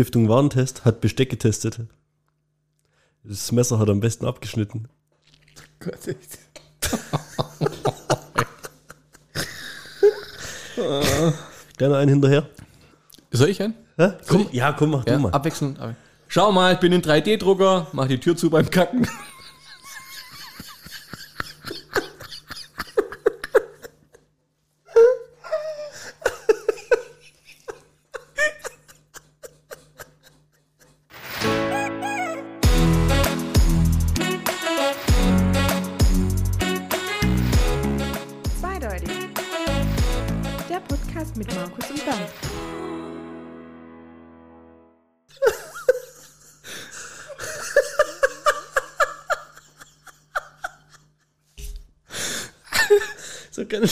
Stiftung Warentest hat Besteck getestet. Das Messer hat am besten abgeschnitten. Gott, echt. Gerne einen hinterher. Soll ich ein? Hä? Komm, ja, komm, mach Ja, du mal. abwechselnd. Schau mal, ich bin in 3D-Drucker, mach die Tür zu beim Kacken.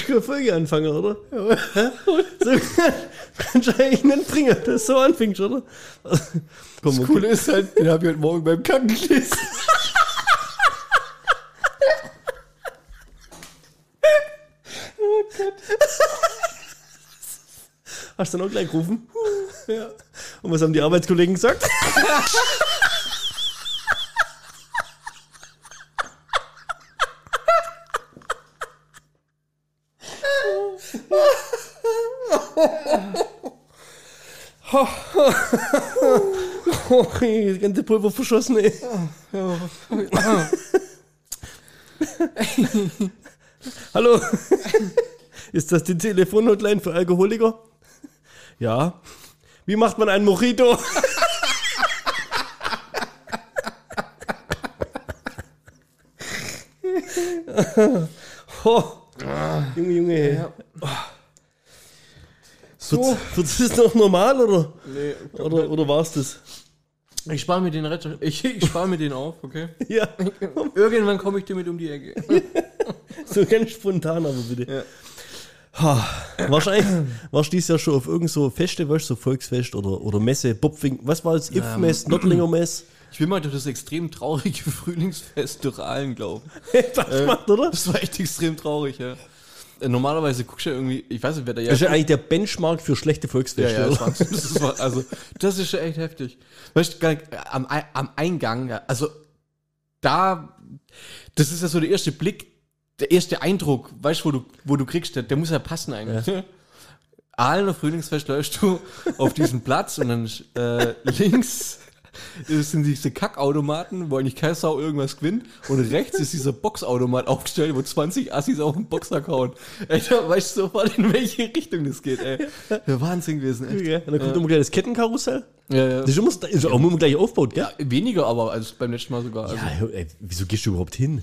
Keine Folge anfangen, oder? Hä? So nicht bringen, dass du so anfängst, oder? Komm, Das Coole ist halt, den habe ich heute Morgen beim Kacken gelesen. Hast du dann auch gleich gerufen? Ja. Und was haben die Arbeitskollegen gesagt? Oh, ey, das ganze Pulver verschossen, ey. Hallo? Ist das die Telefonhotline für Alkoholiker? Ja. Wie macht man einen Mojito? oh. Junge, Junge. So. Wird, wird das noch normal oder, Nee, oder, oder war es das? Ich spare mir den Retter. Ich, ich spare mir den auf, okay? Ja, Irgendwann komme ich damit um die Ecke. so ganz spontan aber bitte. Ja. Ha, wahrscheinlich warst du dieses Jahr schon auf irgend so Feste, weißt du, so Volksfest oder, oder Messe, Bopfing, was war das? Impfmess, Nottlinger Mess. Ich will mal durch das extrem traurige Frühlingsfest durch Aalen glauben. Was gemacht, oder? Das war echt extrem traurig, ja. Normalerweise guckst du ja irgendwie, ich weiß nicht, wer da ja. Das ist ja eigentlich der Benchmark für schlechte ja, Volksfeste. ja, das, ist, also, das ist schon echt heftig. Weißt du, am, am Eingang, ja, also da, das ist ja so der erste Blick, der erste Eindruck, weißt du, wo du, wo du kriegst, der, der muss ja passen eigentlich. Ahlener Frühlingsfest läufst du auf diesen Platz und dann äh, links sind diese Kackautomaten, wo eigentlich kein Sau irgendwas gewinnt und rechts ist dieser Boxautomat aufgestellt, wo 20 Assis auf den Boxsack hauen. Ey, da weißt du sofort, in welche Richtung das geht, ey. Der Wahnsinn gewesen, echt. Ja, und dann kommt immer gleich das Kettenkarussell. Ja, ja. Das ist immer, ist auch immer gleich aufgebaut, gell? Ja, weniger aber als beim letzten Mal sogar. Also, Ja, hör, ey, wieso gehst du überhaupt hin?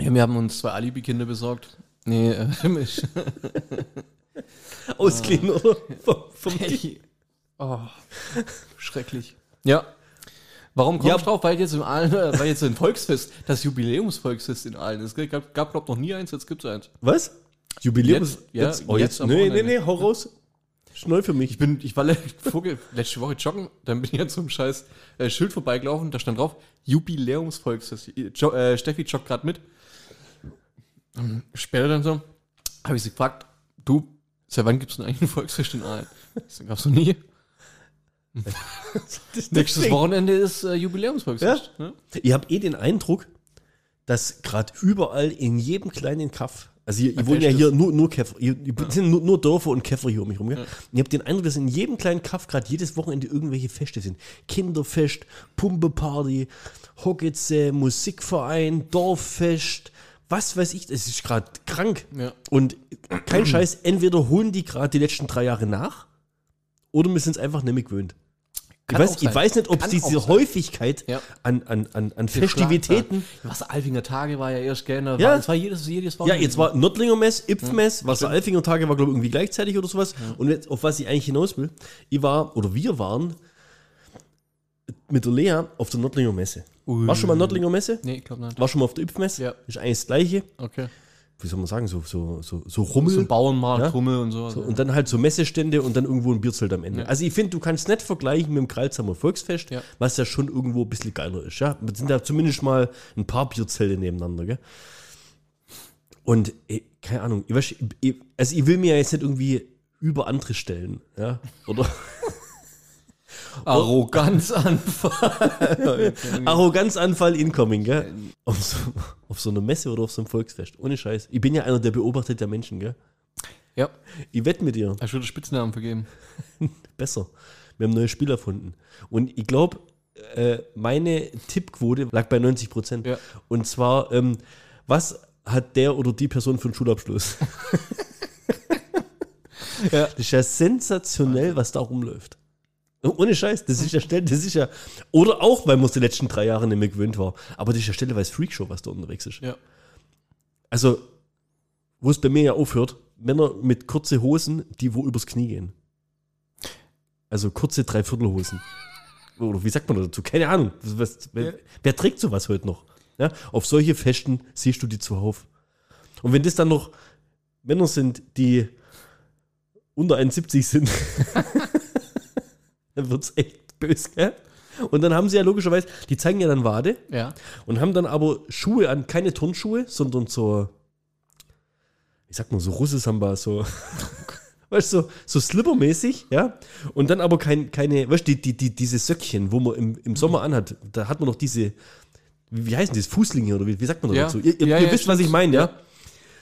ja, wir haben uns zwei Alibi-Kinder besorgt. Nee, äh, mich. Ausgehen, oder? Vom, vom Hey. Oh, schrecklich. Ja. Warum komm Ja. ich drauf? Weil jetzt im Aalen, äh, weil jetzt ein Volksfest, das Jubiläumsvolksfest in Aalen ist. Es gab, gab glaube noch nie eins, jetzt gibt es eins. Was? Jubiläum? Jetzt? Ja, oh, jetzt jetzt. Nee, nee, nee, hau raus. Neu für mich. Ich bin, ich war letzte Woche joggen, dann bin ich an so einem scheiß äh, Schild vorbeigelaufen, da stand drauf, Jubiläumsvolksfest. Jo, äh, Steffi joggt gerade mit. Und Später dann so, habe ich sie gefragt, du, seit wann gibt es denn eigentlich ein Volksfest in Aalen? Ich so, gab's noch nie. Nächstes. Wochenende ist äh, Jubiläumsvolksfest. Ne? Ich habe eh den Eindruck, dass gerade überall in jedem kleinen Kaff, also ihr, ihr wohnt ja hier nur, nur Käfer, ihr, ihr sind nur, nur Dörfer und Käfer hier um mich rum. Gell? Und ich habe den Eindruck, dass in jedem kleinen Kaff gerade jedes Wochenende irgendwelche Feste sind. Kinderfest, Pumpeparty, Hockitze, Musikverein, Dorffest, was weiß ich, es ist gerade krank. Ja. Und kein Scheiß, entweder holen die gerade die letzten drei Jahre nach oder wir sind es einfach nicht mehr gewöhnt. Ich weiß, ich weiß nicht, ob Kann diese sein. Häufigkeit Ja. an, an, an, an Festivitäten. Was Alfinger Tage war ja erst gerne. Ja. Es war jedes, jedes Ja, jetzt war Nottlinger Mess, Ipfmess, was der Alfinger Tage war, glaube ich, irgendwie gleichzeitig oder sowas. Und jetzt, auf was ich eigentlich hinaus will, ich war, oder wir waren mit der Lea auf der Nottlinger Messe. Ui. Warst du schon mal Nottlinger Messe? Nee, ich glaube nicht. Warst du schon mal auf der Ipfmesse? Ja. Ist eigentlich das Gleiche. Okay. Wie soll man sagen, so, so, so, so Rummel. So ein Bauernmarkt, Ja. Rummel und so. So, und dann halt so Messestände und dann irgendwo ein Bierzelt am Ende. Also ich finde, du kannst nicht vergleichen mit dem Kralsheimer Volksfest, Ja. was ja schon irgendwo ein bisschen geiler ist. Ja? Es sind da zumindest mal ein paar Bierzelte nebeneinander. Gell? Und eh, keine Ahnung, ich weiß, ich, also ich will mir ja jetzt nicht irgendwie über andere stellen. Ja? Oder, Arroganzanfall. Arroganzanfall incoming, gell? Auf so, auf so einer Messe oder auf so einem Volksfest. Ohne Scheiß. Ich bin ja einer, der beobachtet der Menschen, gell? ja, Ich wette mit dir. hast du den Spitznamen vergeben? Besser. Wir haben ein neues Spiel erfunden. Und ich glaube, äh, meine Tippquote lag bei 90 Prozent. Ja. Und zwar, ähm, was hat der oder die Person für einen Schulabschluss? Ja. Das ist ja sensationell, was da rumläuft. Ohne Scheiß, das ist ja Stelle, das ist ja. Oder auch, weil man es die letzten drei Jahre nicht mehr gewöhnt war. Aber das ist ja stelleweise Freakshow, was da unterwegs ist. Ja. Also, wo es bei mir ja aufhört, Männer mit kurze Hosen, die wo übers Knie gehen. Also kurze Dreiviertelhosen. Oder wie sagt man dazu? Keine Ahnung. Was, wer, Ja. wer trägt sowas heute noch? Ja? Auf solche Festen siehst du die zuhauf. Und wenn das dann noch Männer sind, die unter 1,70 sind, dann wird es echt böse, gell? Und dann haben sie ja logischerweise, die zeigen ja dann Wade Ja. und haben dann aber Schuhe an, keine Turnschuhe, sondern so, ich sag mal so Russesamba, so, weißt du, so, so Slipper-mäßig, ja. Und dann aber kein, keine, weißt du, die, die, die, diese Söckchen, wo man im, im Sommer anhat, da hat man noch diese, wie, heißen das, Fußlinge oder wie, wie sagt man Ja. dazu? Ihr, ihr, Ja, ihr wisst, was ich stimmt. meine, ja?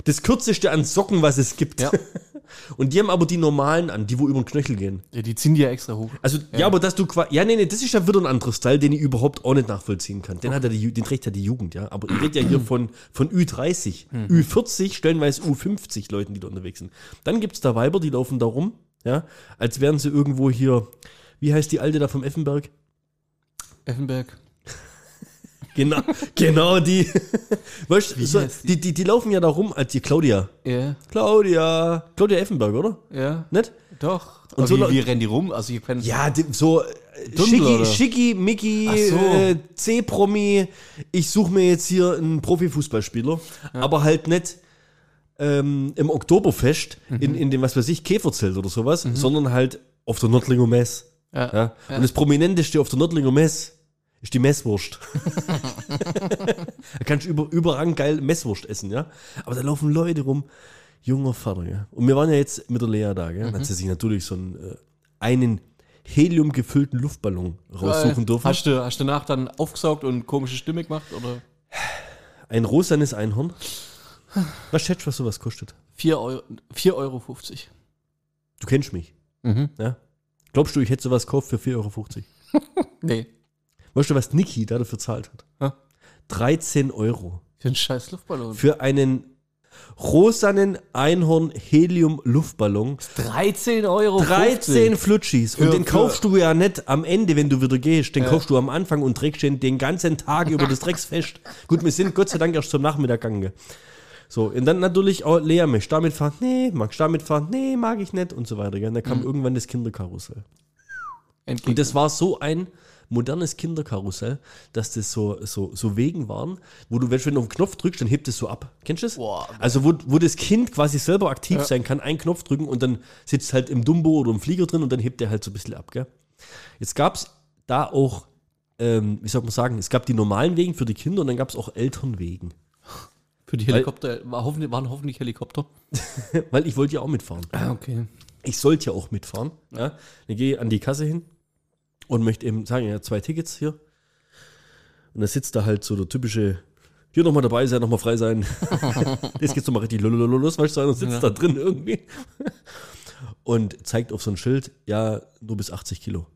Ja. Das kürzeste an Socken, was es gibt. Ja. Und die haben aber die normalen an, die wo über den Knöchel gehen. ja. Die ziehen die ja extra hoch. Also, ja, aber dass du quasi. Ja, nee, nee, das ist ja wieder ein anderes Style, den ich überhaupt auch nicht nachvollziehen kann. Den, hat ja die, den trägt ja die Jugend, ja. Aber ich rede ja hier von, von Ü30, Ü40, stellenweise U50 Leuten, die da unterwegs sind. Dann gibt es da Weiber, die laufen da rum, ja, als wären sie irgendwo hier. Wie heißt die alte da vom Effenberg? Effenberg. Genau, genau die. Weißt du, Wie so, heißt die? die, die, die laufen ja da rum als die Claudia. Ja. Claudia. Claudia Effenberg, oder? Ja. Nicht? Doch. Und Und so wie, wie rennen die rum? Also ich kann Ja, die, so äh, Schicki, oder? Schicki, Mickey, so. äh, C-Promi. Ich suche mir jetzt hier einen Profifußballspieler, aber halt nicht ähm, im Oktoberfest Mhm. in, in dem, was weiß ich, Käferzelt oder sowas, sondern halt auf der Nördlinger Mess. Ja. Ja? Und das Prominenteste auf der Nördlinger Mess ist die Messwurst. da kannst du über, überrang geil Messwurst essen, ja. Aber da laufen Leute rum, junger Vater, ja. Und wir waren ja jetzt mit der Lea da, gell. Dann hat sie sich natürlich so einen, äh, einen heliumgefüllten Luftballon raussuchen dürfen. Hast du, hast du danach dann aufgesaugt und komische Stimme gemacht? Oder? Ein rosanes Einhorn. Was schätzt du, was sowas kostet? 4 Euro. 4,50 Euro. Du kennst mich, Mhm. ja. Glaubst du, ich hätte sowas gekauft für 4,50 Euro? Nee. Weißt du, was Niki da dafür zahlt hat? Ja. 13 Euro. Für einen scheiß Luftballon. Für einen rosanen Einhorn Helium Luftballon. 13 Euro. 13 Flutschis. Und Für- den kaufst du ja nicht am Ende, wenn du wieder gehst. Den Ja. kaufst du am Anfang und trägst den den ganzen Tag über das Drecksfest. Gut, wir sind Gott sei Dank erst zum Nachmittag gegangen. So, und dann natürlich auch Lea, möchtest du damit fahren? Nee, magst du damit fahren? Nee, mag ich nicht und so weiter. Und dann kam irgendwann das Kinderkarussell. Entgegen. Und das war so ein modernes Kinderkarussell, dass das so, so, so Wegen waren, wo du, wenn du auf den Knopf drückst, dann hebt es so ab. Kennst du das? Boah. also wo, wo das Kind quasi selber aktiv Ja. sein kann, einen Knopf drücken und dann sitzt halt im Dumbo oder im Flieger drin und dann hebt der halt so ein bisschen ab. Gell? Jetzt gab es da auch, ähm, wie soll man sagen, es gab die normalen Wegen für die Kinder und dann gab es auch Elternwegen. Für die Helikopter war hoffentlich, waren hoffentlich Helikopter. Weil ich wollte ja auch mitfahren. Ah, okay. ich sollte ja auch mitfahren. Ja? Dann gehe ich an die Kasse hin und möchte eben sagen, ja, zwei Tickets hier. Und da sitzt da halt so der typische, hier nochmal dabei sein, nochmal frei sein. Jetzt geht's nochmal richtig los, weißt du, einer sitzt Ja. da drin irgendwie. Und zeigt auf so ein Schild, ja, nur bis 80 Kilo.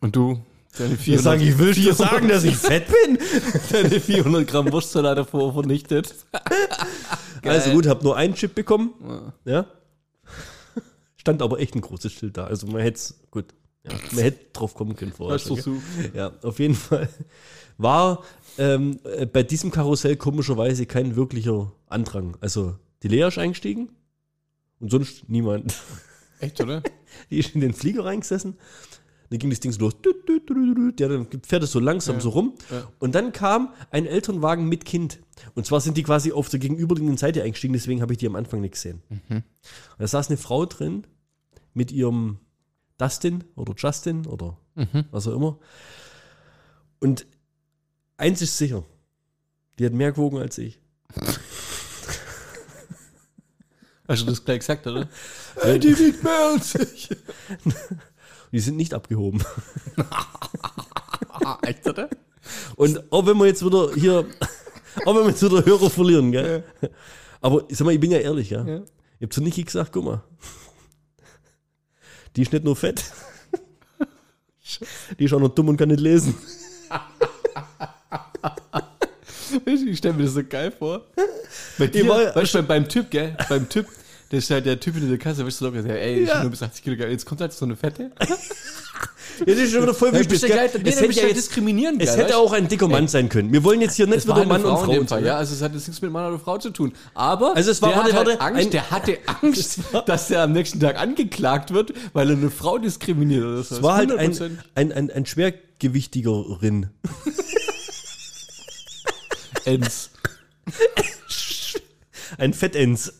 Und du? Deine Ich sage, ich will dir sagen, dass ich fett bin. deine 400 Gramm Wurstsalat davor vernichtet. Also gut, hab nur einen Chip bekommen. Ja. Stand aber echt ein großes Schild da. Also man hätte es, gut, ja, man hätte drauf kommen können vorher. Schon, versucht. Ja, auf jeden Fall war ähm, äh, bei diesem Karussell komischerweise kein wirklicher Andrang. Also die Lea ist eingestiegen und sonst niemand. Echt, oder? Die ist in den Flieger reingesessen. Dann ging das Ding so los. Dann fährt es so langsam Ja. so rum. Ja. Und dann kam ein Elternwagen mit Kind. Und zwar sind die quasi auf der gegenüberliegenden Seite eingestiegen, deswegen habe ich die am Anfang nicht gesehen. Und da saß eine Frau drin mit ihrem Dustin oder Justin oder was auch immer. Und eins ist sicher, die hat mehr gewogen als ich. Hast du das gleich gesagt, oder? Ja, die wiegt mehr als ich. Die sind nicht abgehoben. Echt, oder? Und auch wenn wir jetzt wieder hier, auch wenn wir jetzt wieder Hörer verlieren, gell? Aber sag mal, ich bin ja ehrlich, ja. Ja. Ich hab zu Niki gesagt, guck mal. Die ist nicht nur fett. Die ist auch noch dumm und kann nicht lesen. Ich stelle mir das so geil vor. Bei dir, war- weißt du, beim, Typ, gell? Beim Typ, der ist halt der Typ in der Kasse, weißt du, locker, ey, ich Ja. bin nur bis 80 Kilo, geil. Jetzt kommt halt so eine Fette. Ja, das ist schon wieder voll Ja, wichtig. geil, nee, Es hätte ja ja jetzt, diskriminierend, es hätte auch ein dicker Mann sein können. Wir wollen jetzt hier nicht Es wieder Mann Frau und Frau. Fall, ne? ja, also es hat jetzt nichts mit Mann oder Frau zu tun. Aber Also es war- der warte, hat halt warte, Angst, ein- der hatte Angst, dass er am nächsten Tag angeklagt wird, weil er eine Frau diskriminiert so. Es war halt ein, 100%. ein, ein, ein schwergewichtigerin. Ens. Ein Fettens.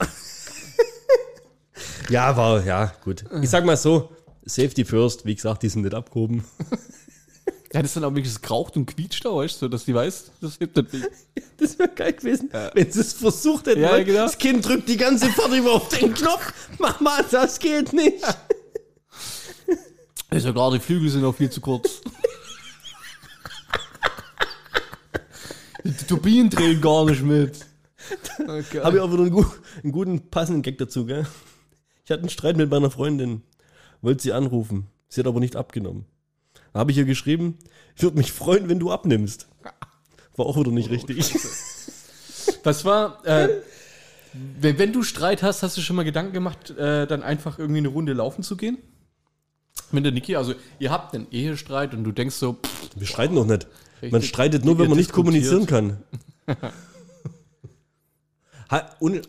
ja, war, ja, gut. Ich sag mal so, Safety first, wie gesagt, die sind nicht abgehoben. Ja, das dann auch wirklich geraucht und quietscht da, weißt du, dass die weiß, das hebt das nicht. Das wäre geil gewesen, wenn sie es versucht hätten. Ja, genau. Das Kind drückt die ganze Zeit immer auf den Knopf. Mach mal, das geht nicht. Ist ja klar, die Flügel sind auch viel zu kurz. die Turbinen drehen gar nicht mit. Okay. Habe ich auch wieder einen, einen guten, passenden Gag dazu, gell? Ich hatte einen Streit mit meiner Freundin. Wollte sie anrufen. Sie hat aber nicht abgenommen. Da habe ich ihr geschrieben, ich würde mich freuen, wenn du abnimmst. War auch wieder nicht richtig. Das war, äh, wenn, du Streit hast, hast du schon mal Gedanken gemacht, äh, dann einfach irgendwie eine Runde laufen zu gehen? Mit der Niki, also ihr habt einen Ehestreit und du denkst so, pff, Wir streiten doch nicht. Man streitet nur, wenn man nicht kommunizieren kann.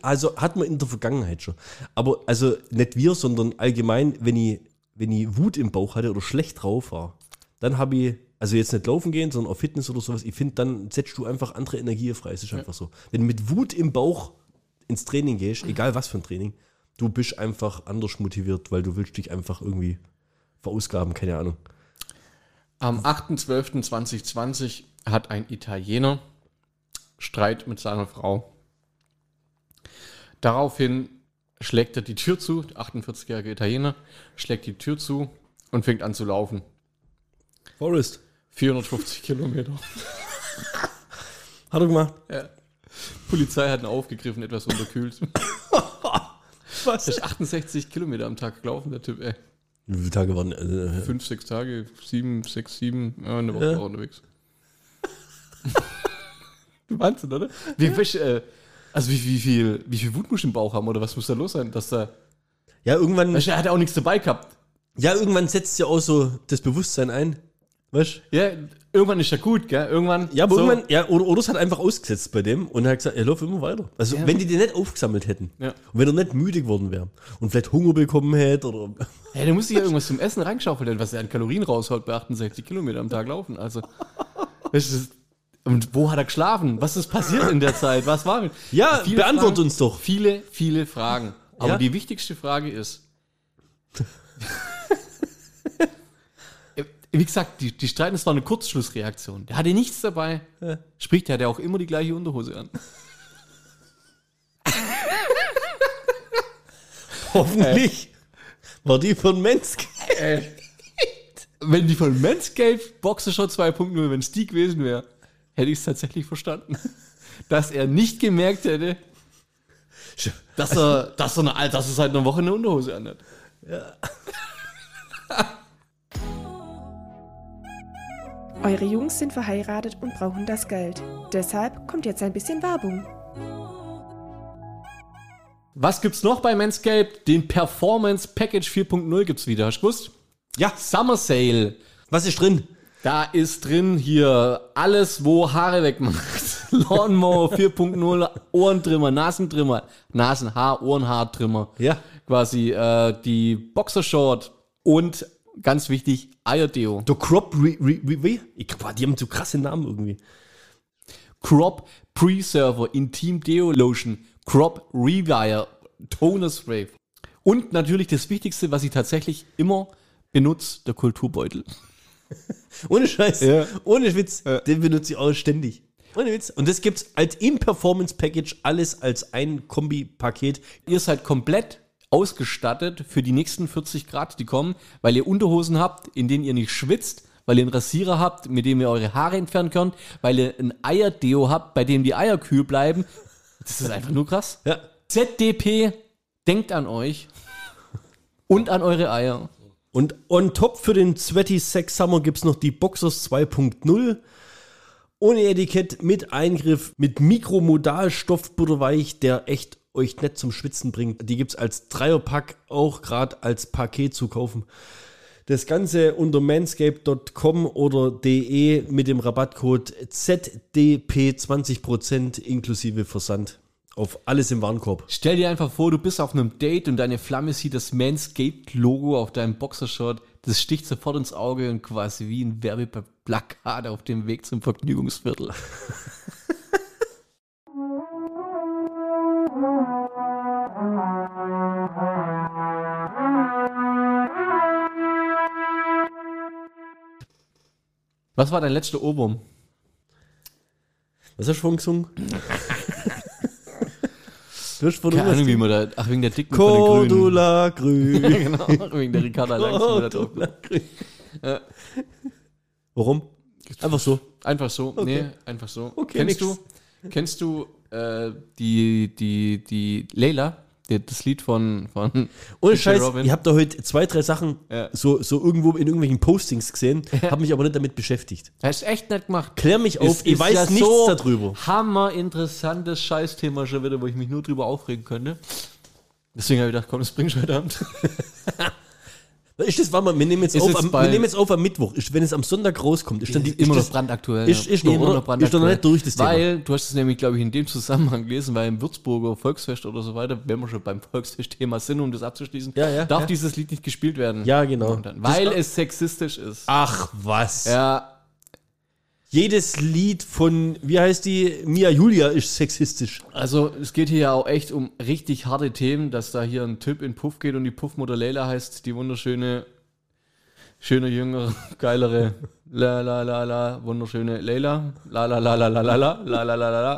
Also hat man in der Vergangenheit schon. Aber also nicht wir, sondern allgemein, wenn ich, wenn ich Wut im Bauch hatte oder schlecht drauf war, dann habe ich, also jetzt nicht laufen gehen, sondern auf Fitness oder sowas, ich finde, dann setzt du einfach andere Energie frei. Es ist einfach so. Wenn du mit Wut im Bauch ins Training gehst, egal was für ein Training, du bist einfach anders motiviert, weil du willst dich einfach irgendwie verausgaben, keine Ahnung. am 8.12.2020 hat ein Italiener Streit mit seiner Frau. Daraufhin schlägt er die Tür zu, der 48-jährige Italiener, schlägt die Tür zu und fängt an zu laufen. Forrest. 450 Kilometer. Hat er gemacht. Ja. Polizei hat ihn aufgegriffen, etwas unterkühlt. Was? Er ist 68 Kilometer am Tag gelaufen, der Typ, ey. Wie viele Tage waren äh, Fünf, sechs Tage, sieben, sechs, sieben, ja, eine Woche Ja. war er unterwegs. Wahnsinn, oder? Wie, welche, äh, also wie, wie, viel, wie viel Wut muss im Bauch haben oder was muss da los sein, dass da. Ja, irgendwann, Weißt du, er hat ja auch nichts dabei gehabt. ja, irgendwann setzt ja auch so das Bewusstsein ein. Weißt Ja, irgendwann ist ja gut, gell? Irgendwann. Ja, aber so, irgendwann, ja, oder, oder es hat einfach ausgesetzt bei dem und er hat gesagt, er läuft immer weiter. Also, Ja. wenn die den nicht aufgesammelt hätten Ja. und wenn er nicht müde geworden wäre und vielleicht Hunger bekommen hätte oder. Ja, der muss sich ja irgendwas zum Essen reinschaufeln, was er an Kalorien raushaut bei 68 Kilometer am Tag laufen. Also. Weißt du, und wo hat er geschlafen? Was ist passiert in der Zeit? Was war mit? Ja, Viele beantwort Fragen, uns doch. Viele, viele Fragen. Aber Ja? die wichtigste Frage ist. Wie gesagt, die, die streiten, es war eine Kurzschlussreaktion. Der hatte nichts dabei. Sprich, der hatte auch immer die gleiche Unterhose an. Hoffentlich war die von Mensk. Wenn die von Manscaped Boxershot 2.0, wenn es die gewesen wäre, hätte ich es tatsächlich verstanden. Dass er nicht gemerkt hätte, dass er, dass er, eine, dass er seit einer Woche eine Unterhose anhat. Eure Jungs sind verheiratet und brauchen das Geld. Deshalb kommt jetzt ein bisschen Werbung. Was gibt's noch bei Manscaped? Den Performance Package 4.0 gibt's wieder. Hast du gewusst? Ja, Summer Sale. was ist drin? Da ist drin hier alles, wo Haare wegmacht. Lawnmower 4.0, Ohrentrimmer, Nasentrimmer, Nasenhaar, Ohrenhaartrimmer. Ja. Quasi äh, die Boxershort und ganz wichtig, Eierdeo. Der Crop Re, Re, Re, wie? Ich, boah, die haben so krasse Namen irgendwie. Crop Preserver Intim Deo Lotion, Crop Rewire Toner Spray. Und natürlich das Wichtigste, was ich tatsächlich immer benutze, der Kulturbeutel. Ohne Scheiß. Ja. Ohne Witz. Den benutze ich auch ständig. Ohne Witz. Und das gibt's als im Performance Package alles als ein Kombi-Paket. Ihr seid komplett ausgestattet für die nächsten 40 Grad, die kommen, weil ihr Unterhosen habt, in denen ihr nicht schwitzt, weil ihr einen Rasierer habt, mit dem ihr eure Haare entfernen könnt, weil ihr ein Eierdeo habt, bei dem die Eier kühl bleiben. Das ist einfach nur krass. Ja. ZDP, denkt an euch und an eure Eier. Und on top für den Sweaty Sex Summer gibt es noch die Boxers 2.0. Ohne Etikett, mit Eingriff, mit Mikromodalstoff butterweich, der echt euch nett zum Schwitzen bringt. Die gibt es als Dreierpack, auch gerade als Paket zu kaufen. Das Ganze unter manscape.com oder de mit dem Rabattcode ZDP 20% inklusive Versand. Auf alles im Warenkorb. Stell dir einfach vor, du bist auf einem Date und deine Flamme sieht das Manscaped-Logo auf deinem Boxershort. Das sticht sofort ins Auge und quasi wie ein Werbeplakat auf dem Weg zum Vergnügungsviertel. Was war dein letzter Ohrwurm? Was hast du vorhin gesungen? hast vorhin Keine Ahnung, wie man da. Ach, wegen der dicken von den Grünen. Cordula Grün. genau, wegen der Ricarda. Cordula Grün. Ja. Warum? Einfach so. Einfach so. Okay. Nee, einfach so. Okay, kennst nix. du, kennst du äh, die, die, die Leila, das Lied von, von Ohne DJ Scheiß, Robin? ich habe da heute zwei, drei Sachen Ja. so, so irgendwo in irgendwelchen Postings gesehen, habe mich aber nicht damit beschäftigt. Hast echt nicht gemacht. Klär mich auf, Es ich ist weiß ja nichts so darüber. Hammer interessantes Scheißthema schon wieder, wo ich mich nur drüber aufregen könnte. Deswegen habe ich gedacht, komm, das bringst du heute Abend. Ist das, warte mal, wir nehmen jetzt, Ist auf am, wir nehmen jetzt auf am Mittwoch. Ist, wenn es am Sonntag rauskommt, ist dann die, immer ist noch brandaktuell. ist- ist noch, immer oder? noch brandaktuell. Ist noch nicht durch, das Thema. Weil, du hast es nämlich, glaube ich, in dem Zusammenhang gelesen, weil im Würzburger Volksfest oder so weiter, wenn wir schon beim Volksfest-Thema sind, um das abzuschließen, Ja, ja, darf ja. dieses Lied nicht gespielt werden. Ja, genau. Dann, weil es sexistisch ist. Ach, was. Ja, Jedes Lied von, wie heißt die, Mia Julia ist sexistisch. also es geht hier ja auch echt um richtig harte Themen, dass da hier ein Typ in Puff geht und die Puffmutter Leila heißt, die wunderschöne, schöne, jüngere, geilere, la la la la, wunderschöne Leila, la la la la la la la, la la la la la.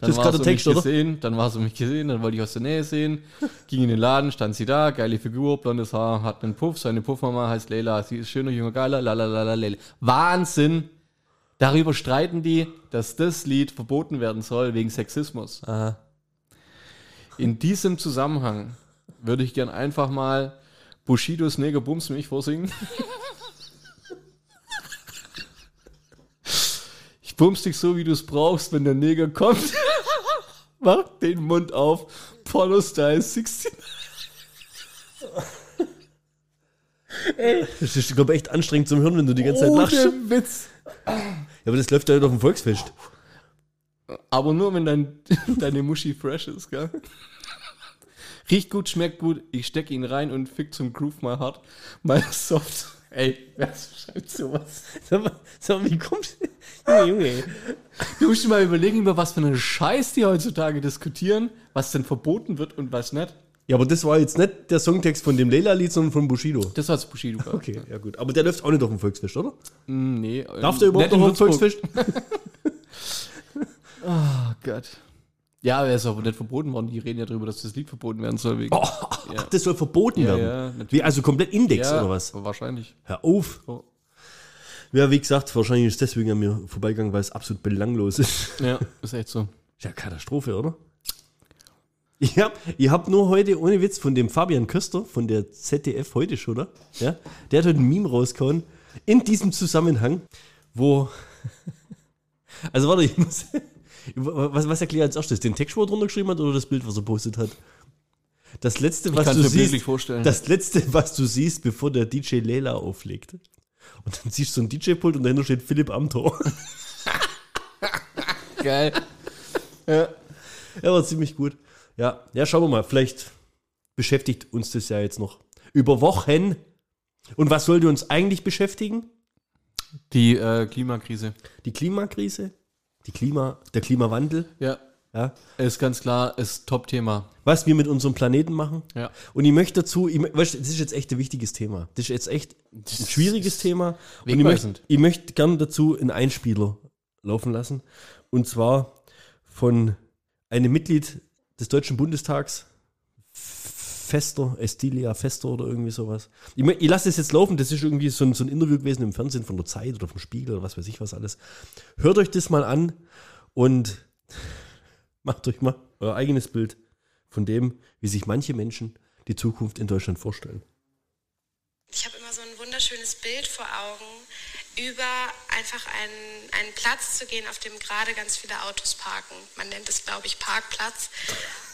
Dann Das ist gerade Text, mich oder? gesehen, dann war sie mich gesehen, dann wollte ich aus der Nähe sehen, ging in den Laden, stand sie da, geile Figur, blondes Haar, hat einen Puff, seine Puffmama heißt Leila, sie ist schöner, junger, geiler, la la la la Leila. Wahnsinn! Darüber streiten die, dass das Lied verboten werden soll wegen Sexismus. Aha. In diesem Zusammenhang würde ich gern einfach mal Bushidos Neger Bums mich vorsingen. Ich bums dich so, wie du es brauchst, wenn der Neger kommt. Mach den Mund auf. Porno-Style 16. Das ist, glaube ich, echt anstrengend zum Hören, wenn du die ganze Zeit lachst. Witz. Aber das läuft ja heute auf dem Volksfest. Aber nur, wenn dein, deine Muschi fresh ist, gell? Riecht gut, schmeckt gut. Ich stecke ihn rein und fick zum Groove mal hart. Mal soft. Ey, wer schreibt sowas? Sag mal, sag mal wie kommst du? Junge, Junge. Du musst dir mal überlegen, über was für einen Scheiß die heutzutage diskutieren, was denn verboten wird und was nicht. Ja, aber das war jetzt nicht der Songtext von dem Leila-Lied, sondern von Bushido. Das hat's Bushido. gehabt. Okay, ja gut. Aber der läuft auch nicht auf dem Volksfest, oder? Mm, Nee. Darf der überhaupt nicht in noch auf dem. Volksfest? Oh Gott. Ja, er ist aber nicht verboten worden. Die reden ja darüber, dass das Lied verboten werden soll. Wegen. ja. Das soll verboten Ja, werden. ja, wie, also komplett Index oder was? Wahrscheinlich. Hör auf. Oh. Ja, wie gesagt, wahrscheinlich ist deswegen an mir vorbeigegangen, weil es absolut belanglos ist. Ja, ist echt so. Ist ja Katastrophe, oder? Ich hab, ich hab nur heute, ohne Witz, von dem Fabian Köster, von der ZDF heute schon, oder? Ja, der hat heute ein Meme rausgehauen, in diesem Zusammenhang, wo, also warte, ich muss, was, was erklärt als erstes? Den Text, wo er drunter geschrieben hat, oder das Bild, was er postet hat? Das letzte, was du siehst, das letzte, was du siehst, bevor der DJ Lela auflegt. Und dann siehst du so ein DJ-Pult und dahinter steht Philipp Amthor. Geil. ja. Er war ziemlich gut. Ja, ja, schauen wir mal. Vielleicht beschäftigt uns das ja jetzt noch über Wochen. Und was sollte uns eigentlich beschäftigen? Die äh, Klimakrise. Die Klimakrise, die Klima, der Klimawandel, Ja. ja, Ist ganz klar, ist Top-Thema. was wir mit unserem Planeten machen. Ja. Und ich möchte dazu, ich, weißt, das ist jetzt echt ein wichtiges Thema. Das ist jetzt echt ein schwieriges Thema. Und ich möchte, ich möchte gern dazu einen Einspieler laufen lassen. Und zwar von einem Mitglied des Deutschen Bundestags, Fester, Estilia Fester oder irgendwie sowas. Ich, mein, ich lasse es jetzt laufen, das ist irgendwie so ein, so ein Interview gewesen im Fernsehen von der Zeit oder vom Spiegel oder was weiß ich was alles. Hört euch das mal an und macht euch mal euer eigenes Bild von dem, wie sich manche Menschen die Zukunft in Deutschland vorstellen. Ich habe immer so ein wunderschönes Bild vor Augen, über einfach einen, einen Platz zu gehen, auf dem gerade ganz viele Autos parken. Man nennt es, glaube ich, Parkplatz.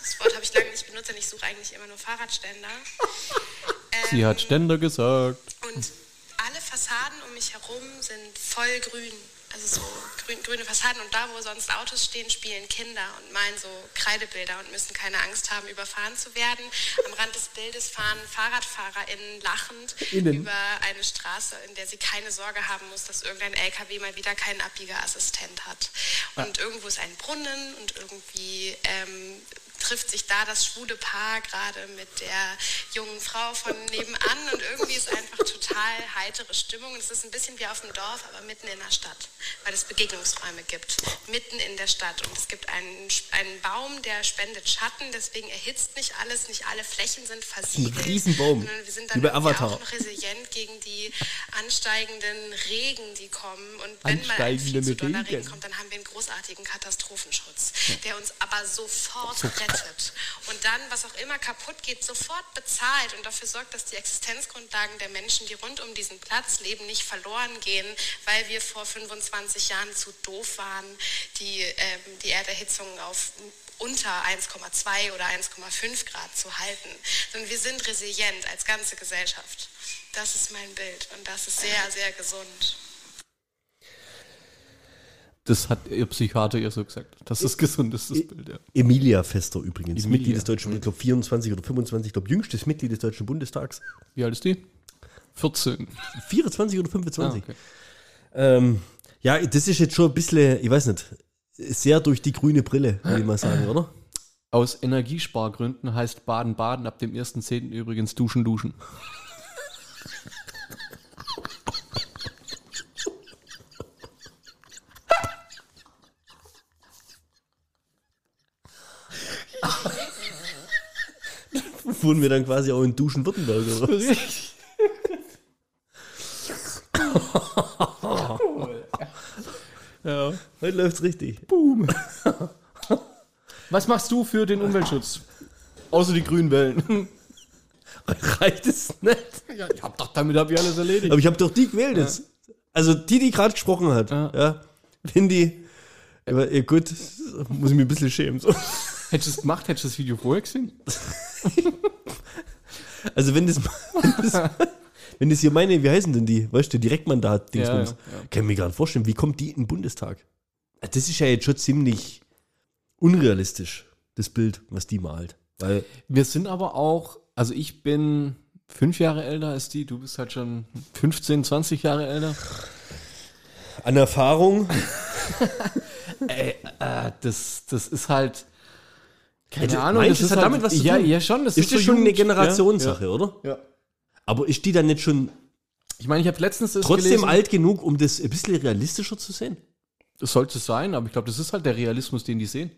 Das Wort habe ich lange nicht benutzt, denn ich suche eigentlich immer nur Fahrradständer. Sie Ähm, hat Ständer gesagt. Und alle Fassaden um mich herum sind voll grün. Also so grün, grüne Fassaden. Und da, wo sonst Autos stehen, spielen Kinder und malen so Kreidebilder und müssen keine Angst haben, überfahren zu werden. Am Rand des Bildes fahren FahrradfahrerInnen lachend Innen. über eine Straße, in der sie keine Sorge haben muss, dass irgendein LKW mal wieder keinen Abbiegerassistent hat. Und irgendwo ist ein Brunnen und irgendwie ähm, trifft sich da das schwule Paar gerade mit der jungen Frau von nebenan und irgendwie ist einfach total heitere Stimmung. Und es ist ein bisschen wie auf dem Dorf, aber mitten in der Stadt, weil es Begegnungsräume gibt, mitten in der Stadt. Und es gibt einen, einen Baum, der spendet Schatten, deswegen erhitzt nicht alles, nicht alle Flächen sind versiegelt. Riesenbaum, sondern wir sind dann Avatar. auch noch resilient gegen die ansteigenden Regen, die kommen. Und wenn mal ein viel Ansteigenden zu doller Regen Regen. kommt, dann haben wir einen großartigen Katastrophenschutz, der uns aber sofort rettet. Und dann, was auch immer kaputt geht, sofort bezahlt und dafür sorgt, dass die Existenzgrundlagen der Menschen, die rund um diesen Platz leben, nicht verloren gehen, weil wir vor 25 Jahren zu doof waren, die, ähm, die Erderhitzung auf unter 1,2 oder 1,5 Grad zu halten. Sondern wir sind resilient als ganze Gesellschaft. Das ist mein Bild und das ist sehr, sehr gesund. Das hat ihr Psychiater ihr so gesagt. Das ist gesund, das ist das Bild, ja. Emilia Fester übrigens, Emilia. Mitglied des Deutschen, ich glaube 24 oder 25, ich glaube jüngstes Mitglied des Deutschen Bundestags. Wie alt ist die? 14. 24 oder 25. Ah, okay. ähm, ja, das ist jetzt schon ein bisschen, ich weiß nicht, sehr durch die grüne Brille, würde ich mal sagen, oder? Aus Energiespargründen heißt Baden-Baden ab dem 1.10. übrigens Duschen, Duschen. Fuhren wir dann quasi auch in Duschen-Württemberg, oder? was? Ja. Heute läuft's richtig. Boom. Was machst du für den Umweltschutz? Außer die grünen Wellen. Reicht es nicht? Ja, ich hab doch, damit habe ich alles erledigt. Aber ich habe doch die gewählt jetzt. Also die, die gerade gesprochen hat. Ja. Ja. Wenn die. Aber, ja, gut, muss ich mich ein bisschen schämen. So. Hättest du es gemacht, hättest du das Video vorher gesehen? Also wenn das, wenn das, wenn das hier meine, wie heißen denn die? Weißt du, Direktmandat, Dingsbums. Ja, ja, ja. Kann ich mir gerade vorstellen, wie kommt die in den Bundestag? Das ist ja jetzt schon ziemlich unrealistisch, das Bild, was die malt. Weil, Wir sind aber auch, also ich bin fünf Jahre älter als die, du bist halt schon 15, 20 Jahre älter. an Erfahrung, Ey, äh, das, das ist halt. Keine Ja, Ahnung, meinst das ist das hat halt, damit was zu ja, tun? Ja, schon. Das ist das so schon eine Jugend- Generationssache, Ja, oder? ja. ja. Aber ist die dann nicht schon Ich meine, ich habe letztens das trotzdem gelesen. alt genug, um das ein bisschen realistischer zu sehen? Das sollte sein, aber ich glaube, das ist halt der Realismus, den die sehen.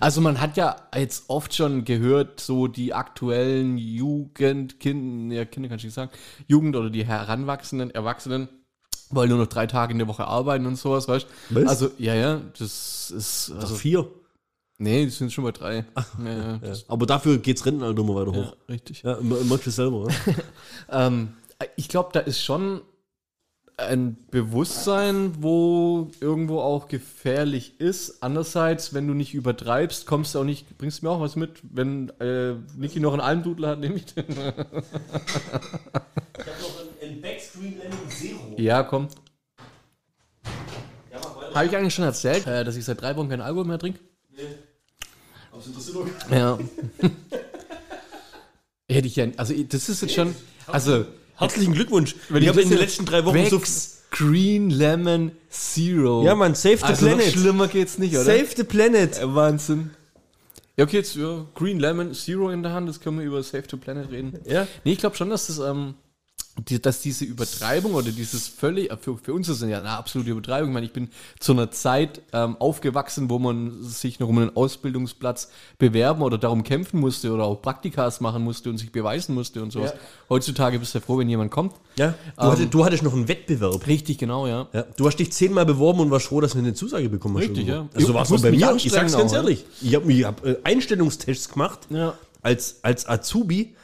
Also man hat ja jetzt oft schon gehört, so die aktuellen Jugend, kind, ja, Kinder kann ich nicht sagen, Jugend oder die heranwachsenden Erwachsenen wollen nur noch drei Tage in der Woche arbeiten und sowas, weißt du? Also, ja, ja, das ist, Also also, vier. Nee, die sind schon bei drei. ja, ja, Ja. Aber dafür geht's Rentenalter immer weiter ja, hoch. richtig. Ja, ja merkst du selber. Ja? Ähm, ich glaube, da ist schon ein Bewusstsein, wo irgendwo auch gefährlich ist. Andererseits, wenn du nicht übertreibst, kommst du auch nicht, bringst du mir auch was mit. Wenn äh, Niki noch einen Almdudler hat, nehme ich den. Ich habe noch ein Backscreen Lemon Zero. ja, komm. Habe ich eigentlich schon erzählt, äh, dass ich seit drei Wochen kein Alkohol mehr trinke? Was interessiert euch? Ja. Hätte ich ja, also das ist jetzt schon, also Herzlichen Glückwunsch. Wenn ich habe in den letzten drei Wochen so. Green Lemon Zero. Ja, Mann, save the also noch planet. schlimmer geht's nicht, oder? Save the planet. Äh, Wahnsinn. Ja, okay, jetzt ja, Green Lemon Zero in der Hand, das können wir über Save the Planet reden. Ja. Nee, ich glaube schon, dass das, ähm, die, dass diese Übertreibung oder dieses völlig, für, für uns ist es ja eine absolute Übertreibung. Ich meine, ich bin zu einer Zeit ähm, aufgewachsen, wo man sich noch um einen Ausbildungsplatz bewerben oder darum kämpfen musste oder auch Praktikas machen musste und sich beweisen musste und sowas. Ja. Heutzutage bist du froh, wenn jemand kommt. Ja, du, hattest, du hattest noch einen Wettbewerb. Richtig, genau, ja. Ja, du hast dich zehnmal beworben und warst froh, dass du eine Zusage bekommen hast. Richtig, ja. Also so Ich war es bei mir. Ich sag's ganz auch, ja. ehrlich. Ich habe hab, äh, Einstellungstests gemacht. Ja. Als, als Azubi